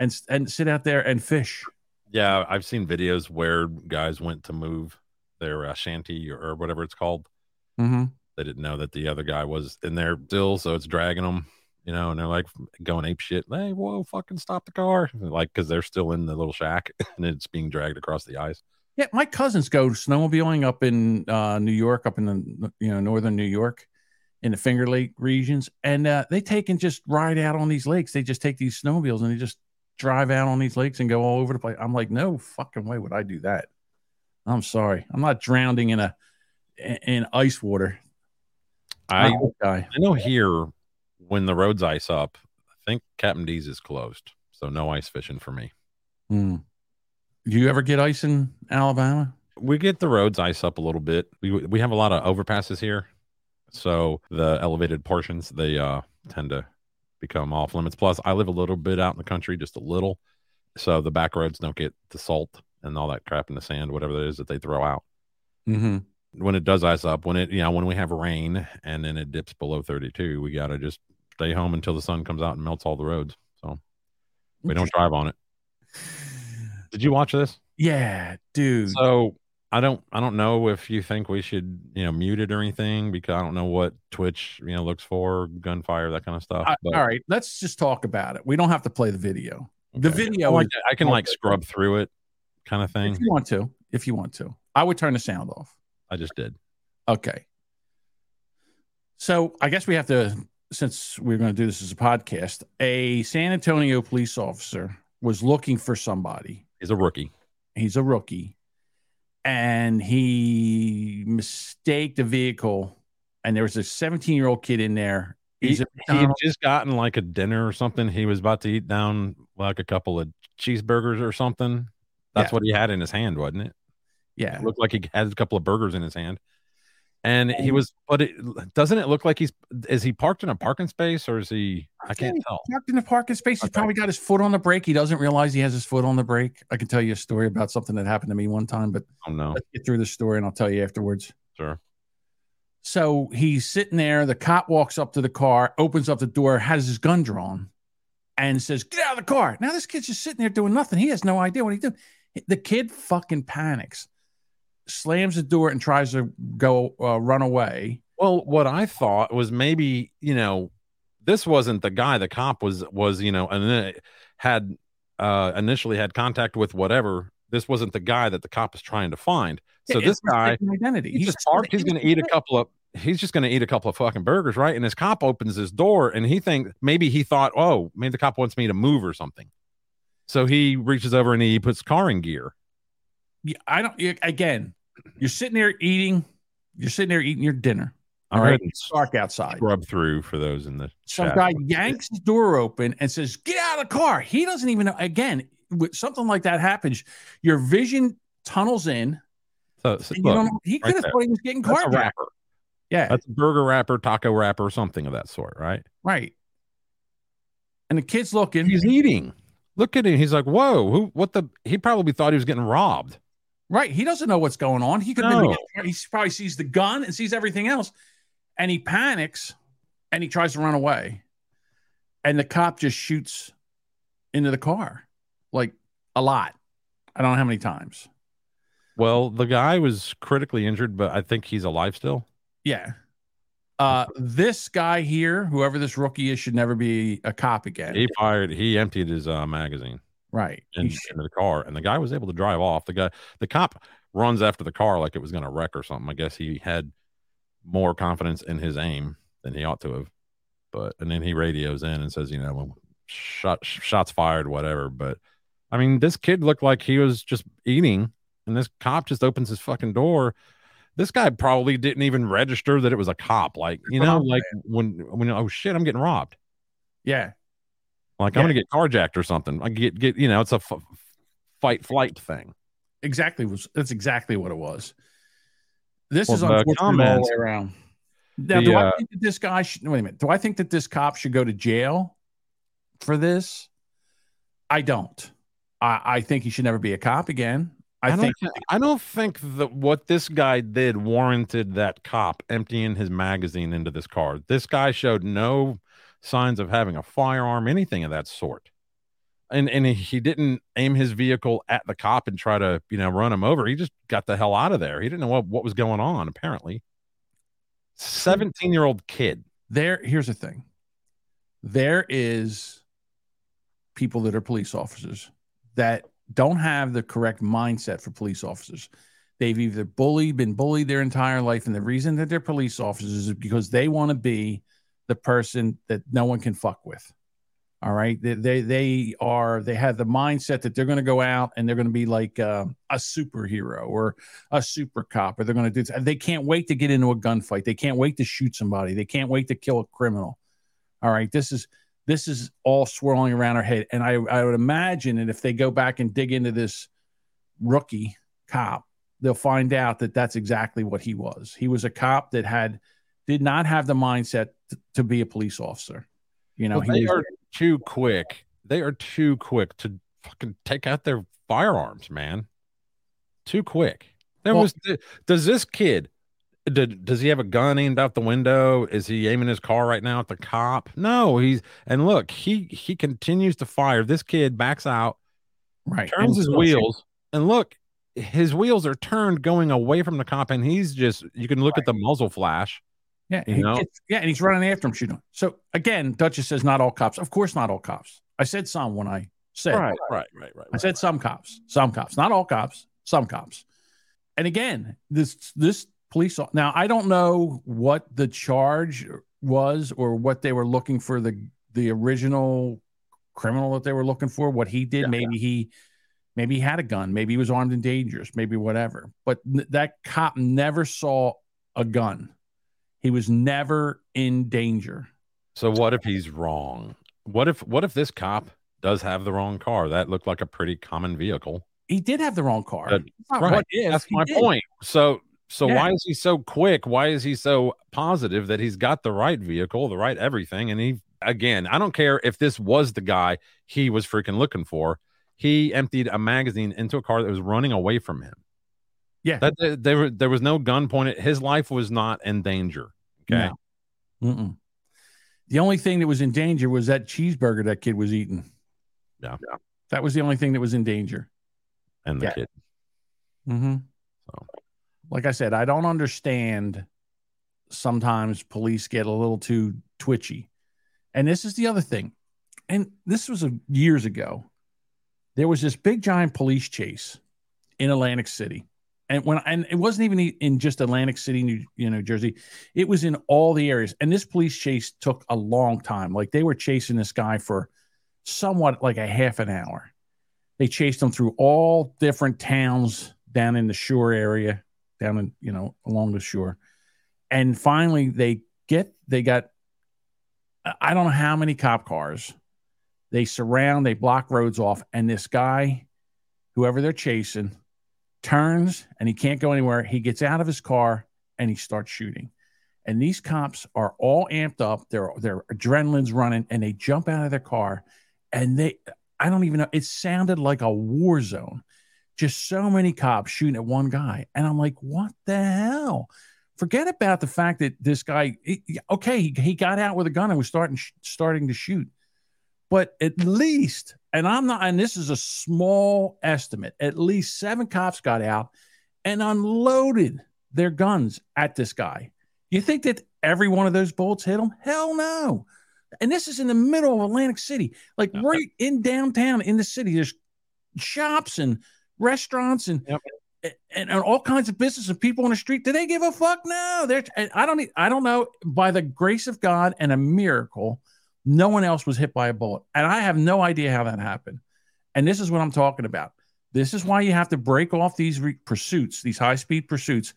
and and sit out there and fish. Yeah, I've seen videos where guys went to move their uh, shanty or, or whatever it's called. Mm-hmm. They didn't know that the other guy was in there still, so it's dragging them, you know, and they're like going ape shit. Hey, whoa, fucking stop the car! Like because they're still in the little shack and it's being dragged across the ice. Yeah, my cousins go snowmobiling up in uh, New York, up in the you know northern New York, in the Finger Lake regions, and uh, they take and just ride out on these lakes. They just take these snowmobiles and they just drive out on these lakes and go all over the place. I'm like, no fucking way would I do that. I'm sorry, I'm not drowning in a in ice water. I Not that guy. I know here when the roads ice up, I think Captain D's is closed, so no ice fishing for me. Hmm. Do you ever get ice in Alabama? We get the roads ice up a little bit. We we have a lot of overpasses here, so the elevated portions they uh tend to become off limits. Plus, I live a little bit out in the country, just a little, so the back roads don't get the salt and all that crap in the sand, whatever it is that they throw out. Mm-hmm. When it does ice up, when it you know when we have rain and then it dips below thirty two, we gotta just stay home until the sun comes out and melts all the roads. So we don't drive on it. Did you watch this? Yeah, dude. So I don't I don't know if you think we should, you know, mute it or anything because I don't know what Twitch, you know, looks for, gunfire, that kind of stuff. I- all right, let's just talk about it. We don't have to play the video. The video, I can- I can like scrub through it kind of thing. if you want to. If you want to, I would turn the sound off. I just did. Okay. So I guess we have to, since we're going to do this as a podcast, a San Antonio police officer was looking for somebody. He's a rookie. He's a rookie. And he mistaked a vehicle. And there was a 17 year old kid in there He, He's he had just gotten like a dinner or something. He was about to eat down like a couple of cheeseburgers or something. That's Yeah. what he had in his hand, wasn't it? Yeah. It looked like he had a couple of burgers in his hand. And he was, but it doesn't it look like he's is he parked in a parking space or is he? I can't tell. Parked in the parking space. He's probably got his foot on the brake. He doesn't realize he has his foot on the brake. I can tell you a story about something that happened to me one time, but Oh no, let's get through the story and I'll tell you afterwards. sure. So he's sitting there. The cop walks up to the car, opens up the door, has his gun drawn, and says, Get out of the car. Now, this kid's just sitting there doing nothing. He has no idea what he's doing. The kid fucking panics, slams the door, and tries to go uh, run away. Well, what I thought was maybe you know this wasn't the guy. The cop was was you know and then had uh initially had contact with whatever. This wasn't the guy that the cop is trying to find. So Yeah, this guy, identity. He's He's just parked. He's going to eat a couple of. He's just going to eat a couple of fucking burgers, right? And his cop opens his door, and he think maybe he thought, oh, maybe the cop wants me to move or something. So he reaches over and he puts car in gear. Yeah, I don't. Again, you're sitting there eating. You're sitting there eating your dinner. All right, it's dark outside. Scrub through for those in the Some guy yanks his door open and says, "Get out of the car." He doesn't even know. Again, with something like that happens, your vision tunnels in. So, so look, don't know- he right could have there. thought he was getting carjacked. wrapper. Yeah, That's a burger wrapper, taco wrapper, something of that sort, right? right. And the kid's looking. He's eating. Look at him. He's like, whoa, who? What the? He probably thought he was getting robbed. Right. He doesn't know what's going on. He could No. he probably sees the gun and sees everything else. And he panics and he tries to run away. And the cop just shoots into the car like a lot. I don't know how many times. Well, the guy was critically injured, but I think he's alive still. Yeah. Uh this guy here, whoever this rookie is, should never be a cop again. He fired. He emptied his uh, magazine right. in, He into the car, and the guy was able to drive off. The guy, the cop, runs after the car like it was going to wreck or something. I guess he had more confidence in his aim than he ought to have. But and then he radios in and says, you know, shot, shots fired, whatever. But I mean, this kid looked like he was just eating, and this cop just opens his fucking door. This guy probably didn't even register that it was a cop. Like, you know, like when when oh shit, I'm getting robbed. Yeah. Like Yeah. I'm gonna get carjacked or something. I get get you know, it's a f- fight flight thing. Exactly was that's exactly what it was. This Well, is unfortunate all the comments- way around. Now, the, do uh, I think that this guy should wait a minute? Do I think that this cop should go to jail for this? I don't. I, I think he should never be a cop again. I, I, think thi- I don't think that what this guy did warranted that cop emptying his magazine into this car. This guy showed no signs of having a firearm, anything of that sort. And and he didn't aim his vehicle at the cop and try to, you know, run him over. He just got the hell out of there. He didn't know what, what was going on, apparently. 17 year old kid. there. Here's the thing. There is people that are police officers that don't have the correct mindset for police officers. They've either bullied, been bullied their entire life, and the reason that they're police officers is because they want to be the person that no one can fuck with. All right, they they, they are they have the mindset that they're going to go out and they're going to be like um, a superhero or a super cop, or they're going to do. They can't wait to get into a gunfight. They can't wait to shoot somebody. They can't wait to kill a criminal. All right, this is this is all swirling around our head, and I I would imagine that if they go back and dig into this rookie cop, they'll find out that that's exactly what he was. He was a cop that had did not have the mindset t- to be a police officer. You know, Well, they was, are too quick. They are too quick to fucking take out their firearms, man. Too quick. There Well- was. Does this kid? Did, does he have a gun aimed out the window? Is he aiming his car right now at the cop? No, he's and look, he he continues to fire. This kid backs out, right turns and his wheels, and look, his wheels are turned going away from the cop, and he's just you can look at the muzzle flash. Yeah, You know? gets- yeah, and he's running after him shooting. So again, Duchess says not all cops. Of course, not all cops. I said some when I said Right, right, right, right. I said some cops, some cops, not all cops, some cops. And again, this this police now I don't know what the charge was or what they were looking for the the original criminal that they were looking for. What he did, maybe he maybe he had a gun, maybe he was armed and dangerous, maybe whatever. But n- that cop never saw a gun. He was never in danger. So what if he's wrong? What if what if this cop does have the wrong car? That looked like a pretty common vehicle. He did have the wrong car. That- right. if, That's my did. point. So so Yeah. why is he so quick? Why is he so positive that he's got the right vehicle, the right everything? And he again, I don't care if this was the guy he was freaking looking for. He emptied a magazine into a car that was running away from him. Yeah. That that- there there was no gun pointed. His life was not in danger. Okay. No. Mm-mm. The only thing that was in danger was that cheeseburger that kid was eating. Yeah. That was the only thing that was in danger. And the Yeah. kid. Mm-hmm. like I said, I don't understand. Sometimes police get a little too twitchy, and this is the other thing. And this was a, years ago. There was this big giant police chase in Atlantic City, and when and it wasn't even in just Atlantic City, New you know Jersey. It was in all the areas, and this police chase took a long time. Like they were chasing this guy for somewhat like a half an hour. They chased him through all different towns down in the shore area, down in, you know, along the shore. And finally they get they got I- I don't know how many cop cars. They surround, they block roads off, and this guy, whoever they're chasing, turns and he can't go anywhere. He gets out of his car and he starts shooting. And these cops are all amped up. Their their adrenaline's running, and they jump out of their car, and they I don't even know. It sounded like a war zone. Just so many cops shooting at one guy, and I'm like, what the hell? Forget about the fact that this guy, okay, he, he got out with a gun and was starting starting to shoot, but at least, and I'm not, and this is a small estimate. At least seven cops got out and unloaded their guns at this guy. You think that every one of those bullets hit him? Hell no. And this is in the middle of Atlantic City, like right in downtown in the city. There's shops and restaurants and and, and all kinds of business and people on the street. Do they give a fuck? No. They're I don't I don't know. By the grace of God and a miracle, no one else was hit by a bullet. And I have no idea how that happened. And this is what I'm talking about. This is why you have to break off these re- pursuits, these high speed pursuits,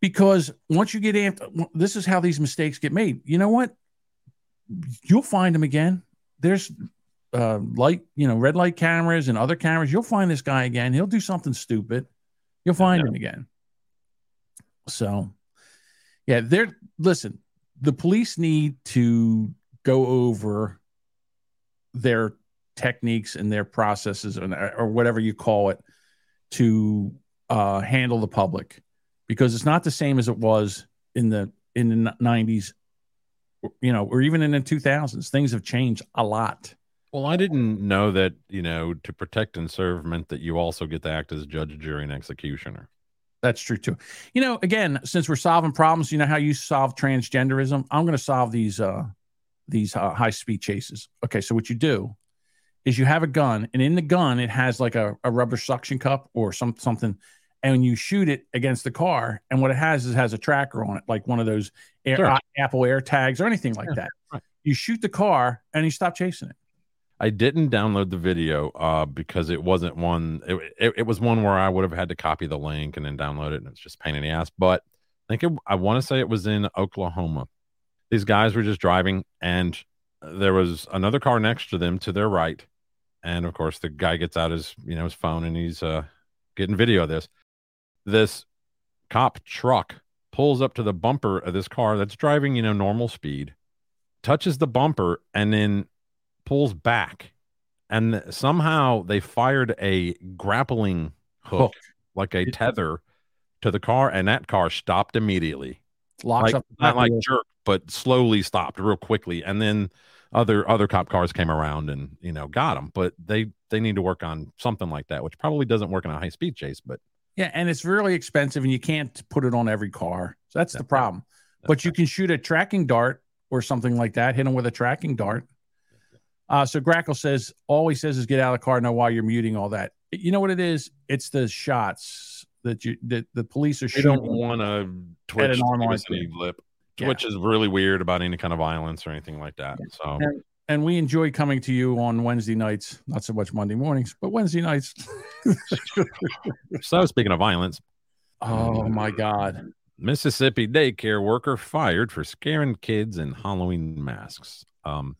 because once you get amped, this is how these mistakes get made. You know what? You'll find them again. There's uh, light, you know, red light cameras and other cameras. You'll find this guy again. He'll do something stupid. You'll find him again. So, yeah, they're listen. The police need to go over their techniques and their processes and or whatever you call it to uh, handle the public because it's not the same as it was in the in the 90s you know or even in the 2000s things have changed a lot Well, I didn't know that, you know, to protect and serve meant that you also get to act as judge, jury, and executioner. That's true too. You know, again, since we're solving problems, you know how you solve transgenderism. I'm going to solve these uh these uh, high speed chases. Okay, so what you do is you have a gun, and in the gun it has like a, a rubber suction cup or some something, and you shoot it against the car, and what it has is it has a tracker on it, like one of those air, Sure. uh, Apple Air tags or anything like that. You shoot the car, and you stop chasing it. I didn't download the video uh, because it wasn't one. It, it, it was one where I would have had to copy the link and then download it, and it's just pain in the ass. But I think it, I want to say it was in Oklahoma. These guys were just driving, and there was another car next to them to their right, and of course the guy gets out his you know his phone and he's uh, getting video of this. This cop truck pulls up to the bumper of this car that's driving you know normal speed, touches the bumper, and then pulls back. And somehow they fired a grappling hook, like a tether to the car and that car stopped immediately. Locks like, up not like jerk but slowly stopped real quickly and then other other cop cars came around and you know got them but they they need to work on something like that which probably doesn't work in a high speed chase but Yeah, and it's really expensive, and you can't put it on every car. So that's the problem. But you can shoot a tracking dart or something like that. Hit them with a tracking dart. Uh, so Grackle says all he says is get out of the car. Know why you're muting all that. You know what it is? It's the shots that you that the police are they shooting. don't want to twitch an arm give like us any that. lip Yeah. which is really weird about any kind of violence or anything like that so And, and we enjoy coming to you on Wednesday nights, not so much Monday mornings, but Wednesday nights. so speaking of violence oh my God. Mississippi daycare worker fired for scaring kids in Halloween masks. Um,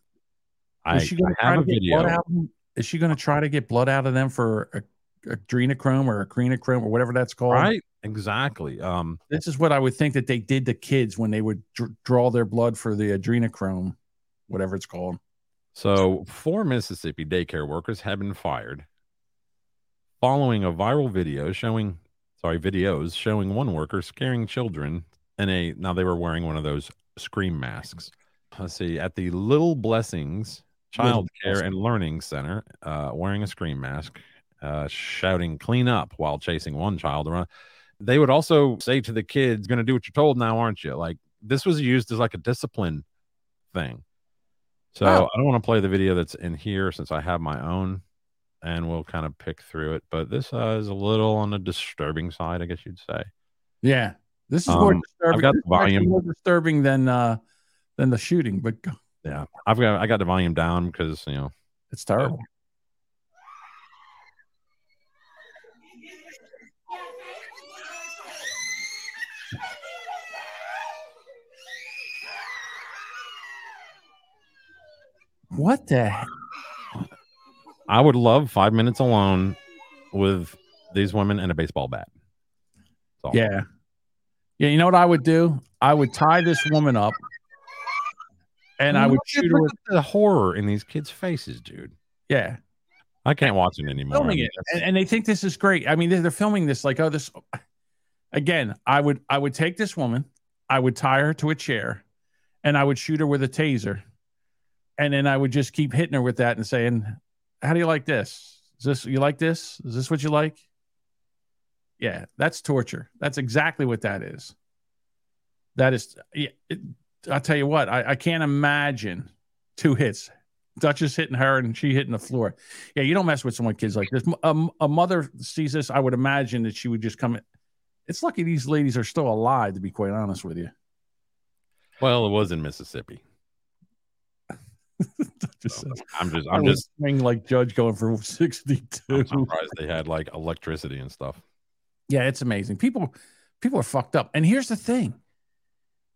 I, Is she going I to try have to a get video. blood out? of them? Is she going to try to get blood out of them for a, adrenochrome or adrenochrome or whatever that's called? Right, exactly. Um, This is what I would think that they did to kids when they would dr- draw their blood for the adrenochrome, whatever it's called. So, four Mississippi daycare workers have been fired following a viral video showing, sorry, videos showing one worker scaring children in a, now they were wearing one of those scream masks. Let's see, at the Little Blessings Child Care and Learning Center, uh, wearing a scream mask, uh, shouting clean up while chasing one child around. They would also say to the kids, going to do what you're told now, aren't you? Like, this was used as like a discipline thing. So Oh. I don't want to play the video that's in here since I have my own, and we'll kind of pick through it. But this uh, is a little on the disturbing side, I guess you'd say. Yeah, this is more Um, disturbing. I've got the volume. more disturbing than uh than the shooting, but Yeah, I've got I got the volume down because you know it's terrible. What the? I would love five minutes alone with these women and a baseball bat. Yeah, yeah. You know what I would do? I would tie this woman up, and I would shoot her. With, the horror in these kids' faces, dude. yeah, I can't watch it anymore. Filming it, and, and they think this is great. I mean, they're, they're filming this like, oh, this. Again, I would I would take this woman, I would tie her to a chair, and I would shoot her with a taser, and then I would just keep hitting her with that and saying, "How do you like this? Is this you like this? Is this what you like?" Yeah, that's torture. That's exactly what that is. That is, it, I'll tell you what, I, I can't imagine two hits. Duchess hitting her and she hitting the floor. Yeah, you don't mess with someone kids like this. A, a mother sees this, I would imagine that she would just come. in. It's lucky these ladies are still alive, to be quite honest with you. well, it was in Mississippi. Just I'm just I'm just swing like Judge going for 62. I'm surprised they had like electricity and stuff. Yeah, it's amazing. People people are fucked up. And here's the thing.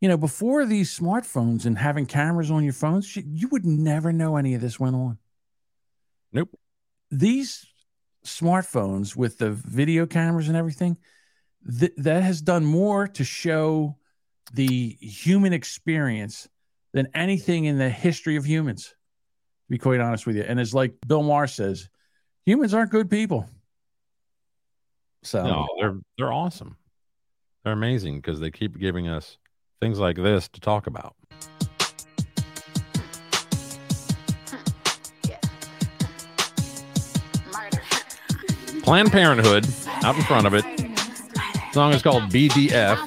You know, before these smartphones and having cameras on your phones, shit, you would never know any of this went on. Nope. These smartphones with the video cameras and everything, th- that has done more to show the human experience than anything in the history of humans, to be quite honest with you. And it's like Bill Maher says, humans aren't good people. So No, they're they're awesome. They're amazing because they keep giving us things like this to talk about. Planned Parenthood out in front of it. song is called. BDF,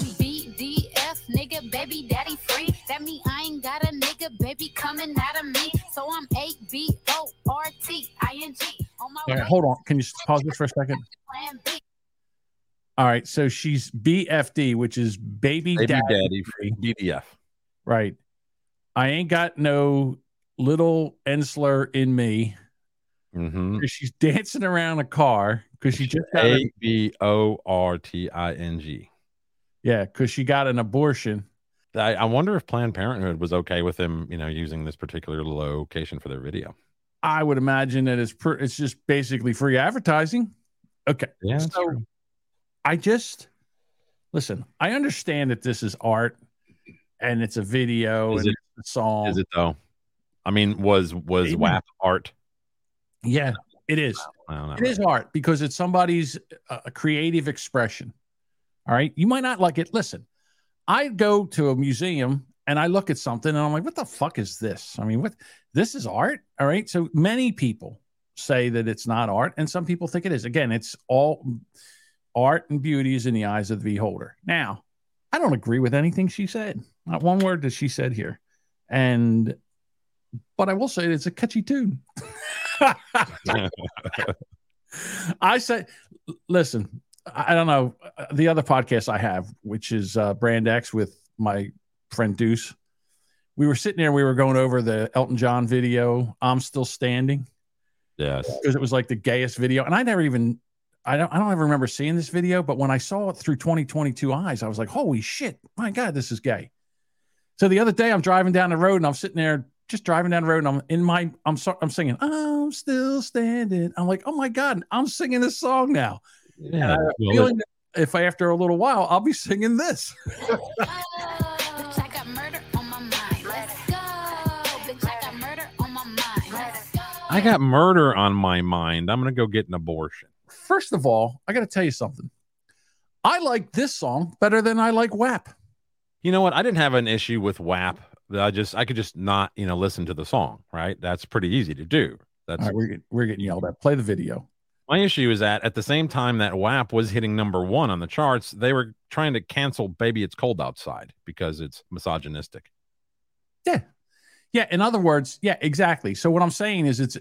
nigga, baby coming out of me. So I'm A B O R T I N G. On my All right, hold on. Can you pause this for a second? All right. So she's BFD, which is baby, Baby daddy, Daddy free. BDF. Right. I ain't got no little Ensler in me. Mm-hmm. 'Cause She's dancing around a car because she just got A a, B O R T I N G. yeah, because she got an abortion. I, I wonder if Planned Parenthood was okay with them, you know, using this particular location for their video. I would imagine that it's it's just basically free advertising. Okay. Yeah, So I just listen, I understand that this is art and it's a video Is and it- it's a song. Is it though? I mean, was was Maybe. WAP art? Yeah, it is. Know. It is art because it's somebody's uh, a creative expression. All right. You might not like it. Listen, I go to a museum and I look at something and I'm like, what the fuck is this? I mean, what this is art. All right. So many people say that it's not art, and some people think it is. Again, it's all art and beauty is in the eyes of the beholder. Now, I don't agree with anything she said. Not one word that she said here. And but I will say it's a catchy tune. I say, listen, I don't know the other podcast I have, which is uh, Brand X with my friend Deuce. We were sitting there, we were going over the Elton John video. I'm still standing Yes. because it was like the gayest video, and I never even I don't I don't ever remember seeing this video, but when I saw it through 2022 eyes, I was like, holy shit, my God, this is gay. So the other day I'm driving down the road and I'm sitting there just driving down the road and I'm in my I'm so, I'm singing, I'm still standing. I'm like, oh my God, I'm singing this song now. And I well, feeling that if I after a little while, I'll be singing this. I got murder on my mind. Let's go. Bitch, I got murder on my mind. Let's go. I got murder on my mind. I'm gonna go get an abortion. First of all, I got to tell you something. I like this song better than I like WAP. You know what? I didn't have an issue with WAP. I just I could just not you know listen to the song. Right? That's pretty easy to do. That's All right, we're, get- we're getting yelled at. Play the video. My issue is that at the same time that WAP was hitting number one on the charts, they were trying to cancel "Baby It's Cold Outside" because it's misogynistic. Yeah, Yeah. in other words, yeah, exactly. So what I'm saying is it's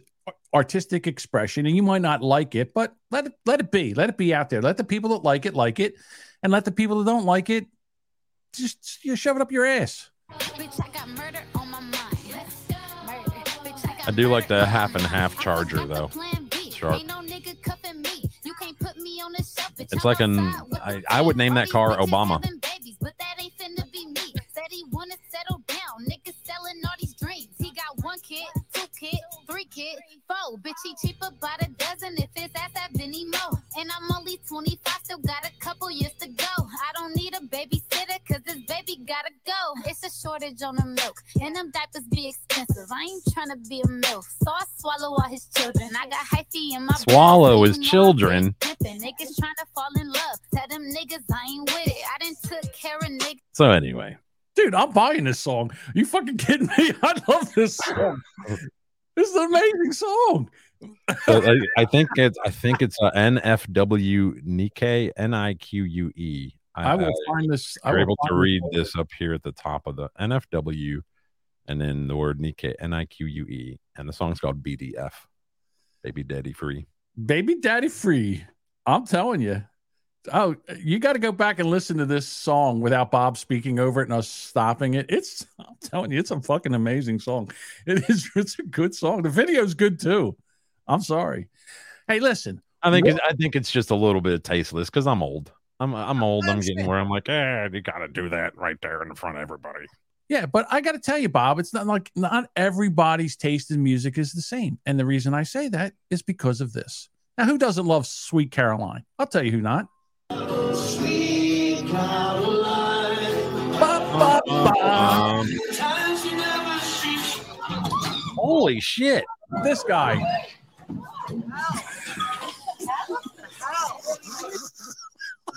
artistic expression and you might not like it, but let it let it be. Let it be out there. Let the people that like it like it and let the people that don't like it just you shove it up your ass. Bitch, I got murder on my mind. Let's go. Murder. Bitch, I I do like the half and half charger though. Sharp. It's like an I, I would name that car Obama. But that ain't finna be me. Said he wanna settle down. Niggas selling all these dreams. He got one kid, three kid, four. Bitch, he cheaper by the dozen if his ass have any more. And I'm only 25, still got a couple years to go. I don't need a babysitter, cause this baby gotta go. It's a shortage on the milk, and them diapers be expensive. I ain't trying to be a milk, so I swallow all his children. I got hyphy in my Swallow his so children. Niggas trying to fall in love. Tell them niggas I ain't with it. I done took care of niggas. So anyway, Dude, I'm buying this song. you fucking kidding me? I love this song. This is an amazing song. so I, I think it's I think it's uh, a NFW Nique N I Q U E. I will uh, find this. I You're able to read this up here at the top of the NFW, and then the word Nique N I Q U E, and the song's called BDF, Baby Daddy Free. Baby Daddy Free. I'm telling you. Oh, you got to go back and listen to this song without Bob speaking over it and us stopping it. It's I'm telling you, it's a fucking amazing song. It is it's a good song. The video's good too. I'm sorry. Hey, listen. I think what- it, I think it's just a little bit tasteless because I'm old. I'm I'm old. I'm getting where I'm like, eh, you got to do that right there in front of everybody. Yeah, but I got to tell you, Bob, it's not like not everybody's taste in music is the same. And the reason I say that is because of this. Now, who doesn't love Sweet Caroline? I'll tell you who not. Sweet Caroline. Ba, ba. Um, Times you never see. holy shit! This guy.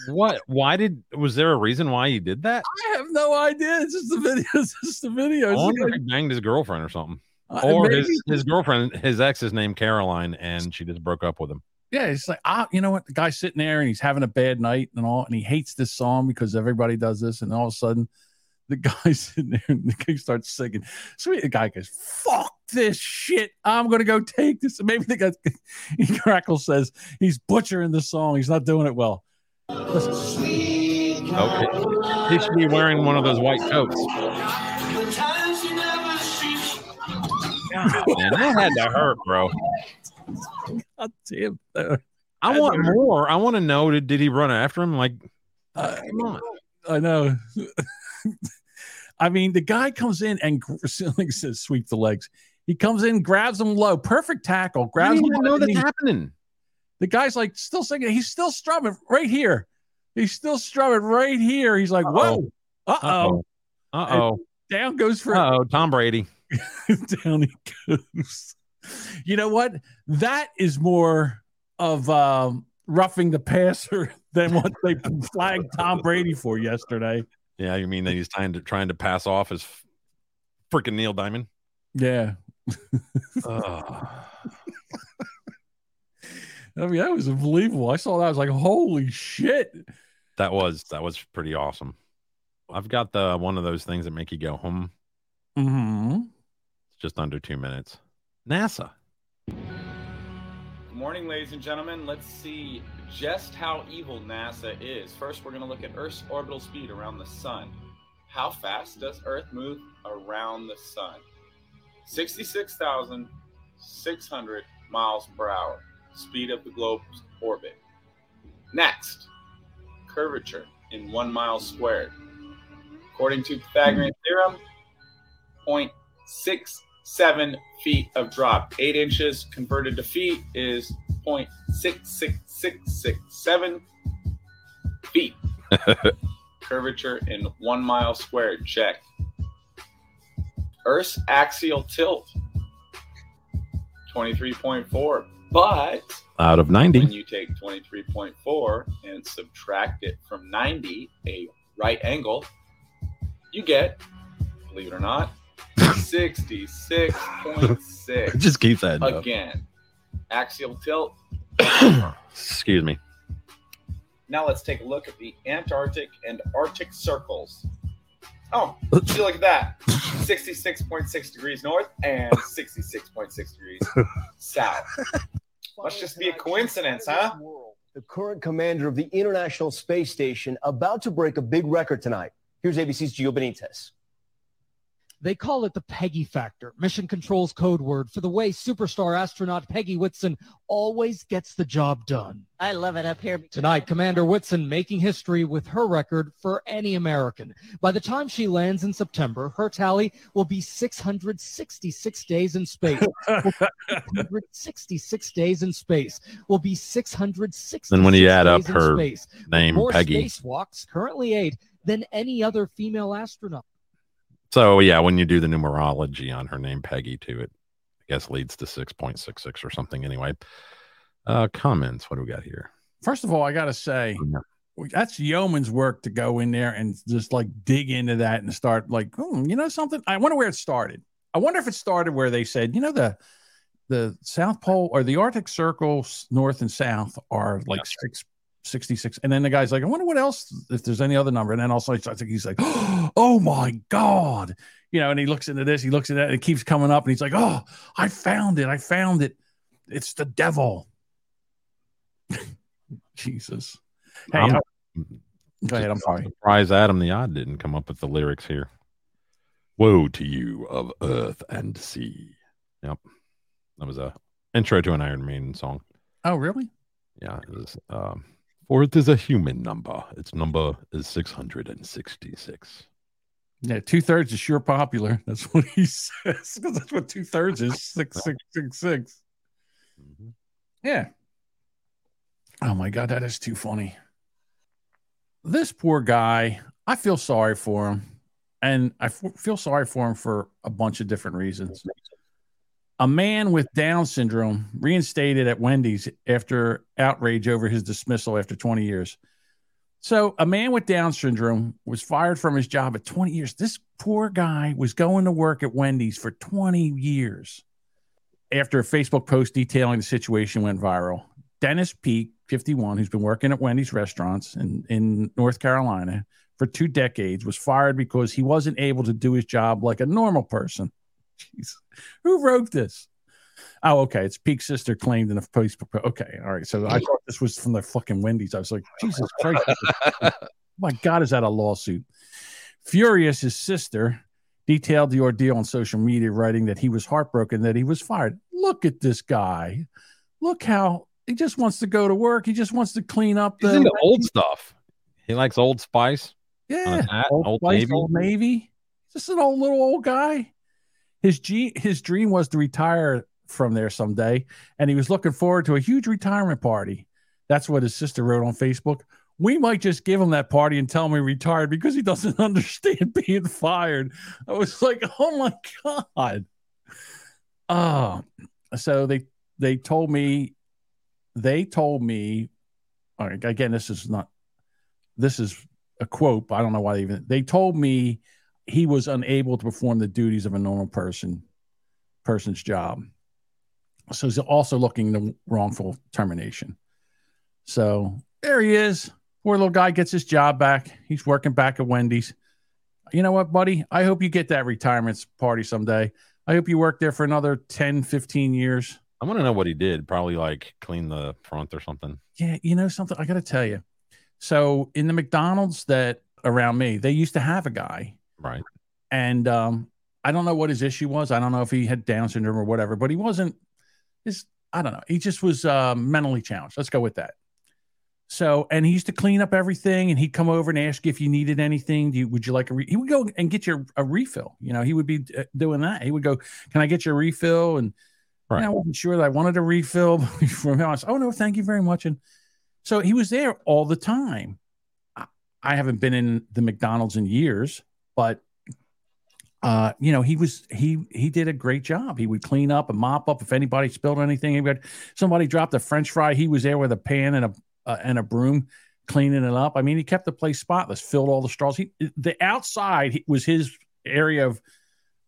What? Why did? Was there a reason why you did that? I have no idea. It's just the video. It's just the video. I It's wonder if he banged his girlfriend or something, Uh, or his his girlfriend, his ex is named Caroline, and she just broke up with him. Yeah, it's like ah, you know what? The guy's sitting there and he's having a bad night and all, and he hates this song because everybody does this, and all of a sudden, the guy's sitting there and the guy starts singing. Sweet, the guy goes, "Fuck this shit! I'm gonna go take this." Maybe the guy, Crackle says he's butchering the song. He's not doing it well. Listen. Okay, he should be wearing one of those white coats. Times you never see. Man, that had to hurt, bro. God damn. I want more. I want to know did, did he run after him? Like, Uh, come on. I know. I mean, the guy comes in and like says, sweep the legs. He comes in, grabs him low, perfect tackle, I grabs didn't him. low, know that's he- happening. the guy's like still singing. He's still strumming right here. He's still strumming right here. He's like, whoa, uh oh. Uh oh. Down goes for oh. Tom Brady. down he goes. You know what? That is more of um, roughing the passer than what they flagged Tom Brady for yesterday. Yeah, you mean that he's trying to trying to pass off as freaking Neil Diamond? Yeah. I mean, that was unbelievable. I saw that. I was like, holy shit. that was that was pretty awesome. I've got the one of those things that make you go home. Mm-hmm. It's just under two minutes. NASA. Good morning, ladies and gentlemen. Let's see just how evil NASA is. First, we're going to look at Earth's orbital speed around the sun. How fast does Earth move around the sun? 66,600 miles per hour, speed of the globe's orbit. Next, curvature in one mile squared. According to Pythagorean theorem, 0.67 feet of drop. Eight inches converted to feet is 0.66667 feet. Curvature in one mile squared. Check. Earth's axial tilt, 23.4. But Out of 90. when you take 23.4 and subtract it from 90, a right angle, you get, believe it or not, 66.6. It just keeps adding up. Again, axial tilt. Excuse me. Now let's take a look at the Antarctic and Arctic circles. Oh, see, look at that. 66.6 degrees north and 66.6 degrees south. Must just be a coincidence, huh? The current commander of the International Space Station about to break a big record tonight. Here's ABC's Gio Benitez. They call it the Peggy factor, Mission Control's code word for the way superstar astronaut Peggy Whitson always gets the job done. I love it up here. Tonight, Commander Whitson making history with her record for any American. By the time she lands in September, her tally will be 666 days in space. 666 days in space will be 666 Then when you add up her space, name, more Peggy. spacewalks, currently eight, than any other female astronaut. So yeah, when you do the numerology on her name, Peggy, too, it, I guess leads to six point six six or something. Anyway, uh, comments. What do we got here? First of all, I gotta say, that's yeoman's work to go in there and just like dig into that and start like, hmm, you know something. I wonder where it started. I wonder if it started where they said, you know, the the South Pole or the Arctic Circle, north and south, are like six. 66 and then the guy's like i wonder what else if there's any other number and then also i think he's like oh my god you know and he looks into this he looks at that and it keeps coming up and he's like oh i found it i found it it's the devil jesus hey I'm- I- go ahead i'm sorry Surprised Adam the Odd didn't come up with the lyrics here. Woe to you of earth and sea. Yep, that was a intro to an Iron Maiden song. oh really Yeah, it was. Um, for it is a human number. Its number is six hundred and sixty-six. yeah two-thirds is sure popular. That's what he says because that's what two-thirds is six six six six. Mm-hmm. Yeah. Oh my god that is too funny. This poor guy i feel sorry for him and I f- feel sorry for him for a bunch of different reasons a man with down syndrome reinstated at wendy's after outrage over his dismissal after 20 years. So a man with down syndrome was fired from his job at 20 years. This poor guy was going to work at wendy's for 20 years after a facebook post detailing the situation went viral. Dennis peak 51 who's been working at wendy's restaurants in, in north carolina for two decades was fired because he wasn't able to do his job like a normal person Jeez. who wrote this oh okay it's peak's sister claimed in a post. po- okay all right so i thought this was from the fucking wendy's i was like jesus christ my god is that a lawsuit furious his sister detailed the ordeal on social media writing that he was heartbroken that he was fired look at this guy look how he just wants to go to work he just wants to clean up He's the old stuff. He likes Old Spice. yeah, hat, Old, Old Spice, Navy. Old Navy. Just an old little old guy. His G, his dream was to retire from there someday, and he was looking forward to a huge retirement party. That's what his sister wrote on Facebook. We might just give him that party and tell him he retired because he doesn't understand being fired. I was like, oh my god. Oh, so they they told me they told me all right again this is not this is a quote i don't know why they even they told me he was unable to perform the duties of a normal person person's job so he's also looking the wrongful termination so there he is poor little guy gets his job back he's working back at wendy's you know what buddy i hope you get that retirement party someday i hope you work there for another 10 15 years I want to know what he did. Probably like clean the front or something. Yeah, you know something. I got to tell you. So in the McDonald's that around me, they used to have a guy, Right. and um, I don't know what his issue was. I don't know if he had Down syndrome or whatever, but he wasn't. His I don't know. He just was uh, mentally challenged. Let's go with that. So, and he used to clean up everything, and he'd come over and ask you if you needed anything. Do you, would you like a? Re-? He would go and get you a refill. You know, he would be uh, doing that. He would go, "Can I get your refill?" And Right. you I wasn't sure that I wanted a refill from him. I said, "Oh no, thank you very much." And so he was there all the time. I, I haven't been in the McDonald's in years, but uh, you know, he was he he did a great job. He would clean up and mop up if anybody spilled anything. Would somebody dropped a French fry. He was there with a pan and a uh, and a broom cleaning it up. I mean, he kept the place spotless, filled all the straws. He the outside was his area of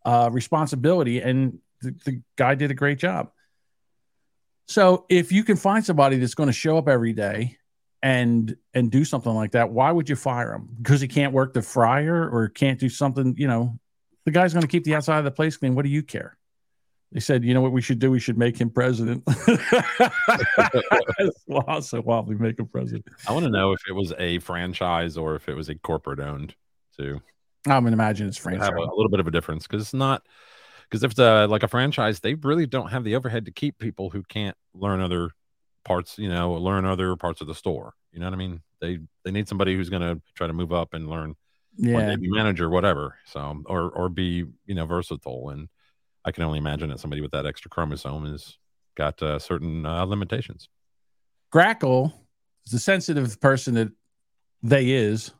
uh, responsibility, and the, the guy did a great job. So if you can find somebody that's going to show up every day and and do something like that, why would you fire him? Because he can't work the fryer or can't do something, you know, the guy's going to keep the outside of the place clean. What do you care? They said, you know what we should do? We should make him president. well, so why we make him president? I want to know if it was a franchise or if it was a corporate owned too. I'm gonna imagine it's Have franchise. a, a little bit of a difference because it's not because if it's like a franchise, they really don't have the overhead to keep people who can't learn other parts, you know, learn other parts of the store. You know what I mean? They they need somebody who's going to try to move up and learn. Yeah. be manager, whatever. So or or be you know versatile. And I can only imagine that somebody with that extra chromosome has got uh, certain uh, limitations. Grackle is the sensitive person that they is.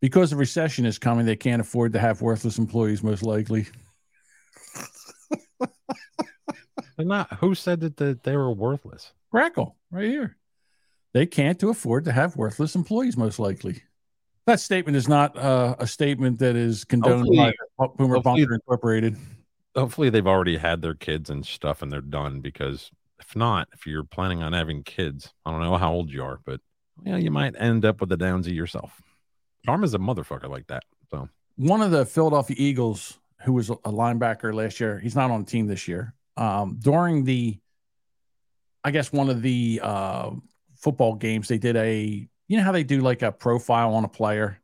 Because the recession is coming, they can't afford to have worthless employees, most likely. They're not. Who said that the, they were worthless? Grackle, right here. They can't to afford to have worthless employees, most likely. That statement is not uh, a statement that is condoned by Hopefully- Boomer Bunker Incorporated. Hopefully, they've already had their kids and stuff, and they're done. Because if not, if you're planning on having kids, I don't know how old you are, but yeah, you might end up with a downsy yourself. Karma's a motherfucker like that. So One of the Philadelphia Eagles, who was a linebacker last year, he's not on the team this year. Um, during the, I guess one of the uh, football games, they did a, you know how they do like a profile on a player.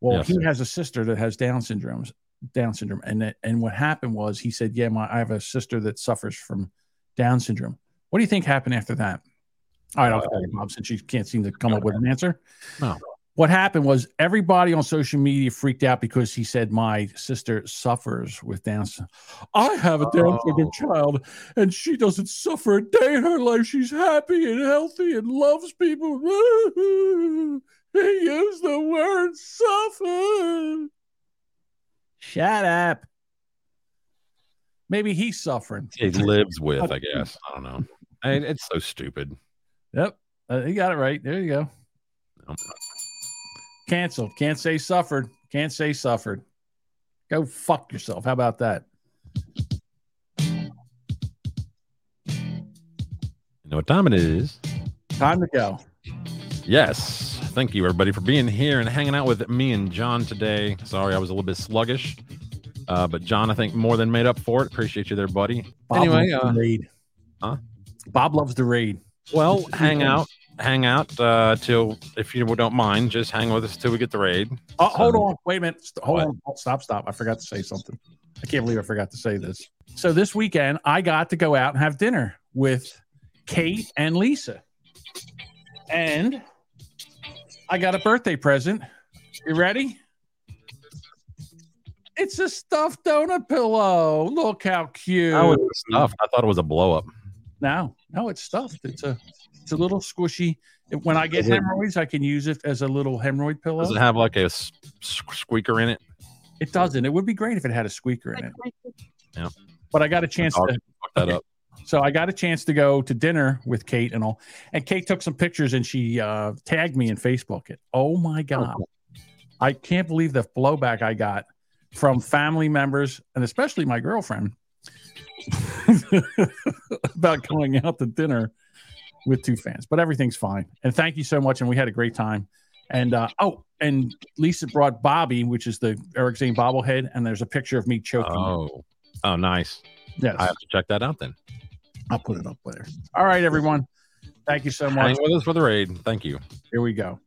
Well, Yes. he has a sister that has Down syndromes, Down syndrome, and that, and what happened was he said, "Yeah, my I have a sister that suffers from Down syndrome." What do you think happened after that? All right, I'll tell you, Bob, since you can't seem to come up with an answer. No. What happened was everybody on social media freaked out because he said my sister suffers with Down syndrome. I have a Down syndrome child, and she doesn't suffer a day in her life. She's happy and healthy and loves people. he used the word suffer. Shut up. Maybe he's suffering. he lives with, I guess. I don't know. I, it's so stupid. Yep. Uh, you got it right. There you go. Canceled. Can't say suffered. Can't say suffered. Go fuck yourself. How about that? You know what time it is? Time to go. Yes. Thank you, everybody, for being here and hanging out with me and John today. Sorry, I was a little bit sluggish. Uh, but John, I think more than made up for it. Appreciate you there, buddy. Bob anyway, loves uh, raid. Huh? Bob loves the raid. well, hang out, hang out uh, till if you don't mind, just hang with us till we get the raid. Oh, hold on. Wait a minute. Hold What? on. Oh, Stop, stop. I forgot to say something. I can't believe I forgot to say this. So this weekend, I got to go out and have dinner with Kate and Lisa. And I got a birthday present. You ready? It's a stuffed donut pillow. Look how cute. Is it stuffed? I thought it was a blow up. No, no, it's stuffed. It's a it's a little squishy. When I get hemorrhoids, I can use it as a little hemorrhoid pillow. Does it have like a s- squeaker in it? It doesn't. It would be great if it had a squeaker in it. Yeah. But I got a chance to fucked that up. So I got a chance to go to dinner with Kate and all. And Kate took some pictures and she uh, tagged me in Facebook. It. Oh my god! I can't believe the blowback I got from family members and especially my girlfriend about going out to dinner with two fans. But everything's fine. And thank you so much. And we had a great time. And uh, oh, and Lisa brought Bobby, which is the Eric Zane bobblehead, and there's a picture of me choking. Oh, oh, nice. Yes. I have to check that out then. I'll put it up later. All right, everyone. Thank you so much. Hang with us for the raid. Thank you. Here we go.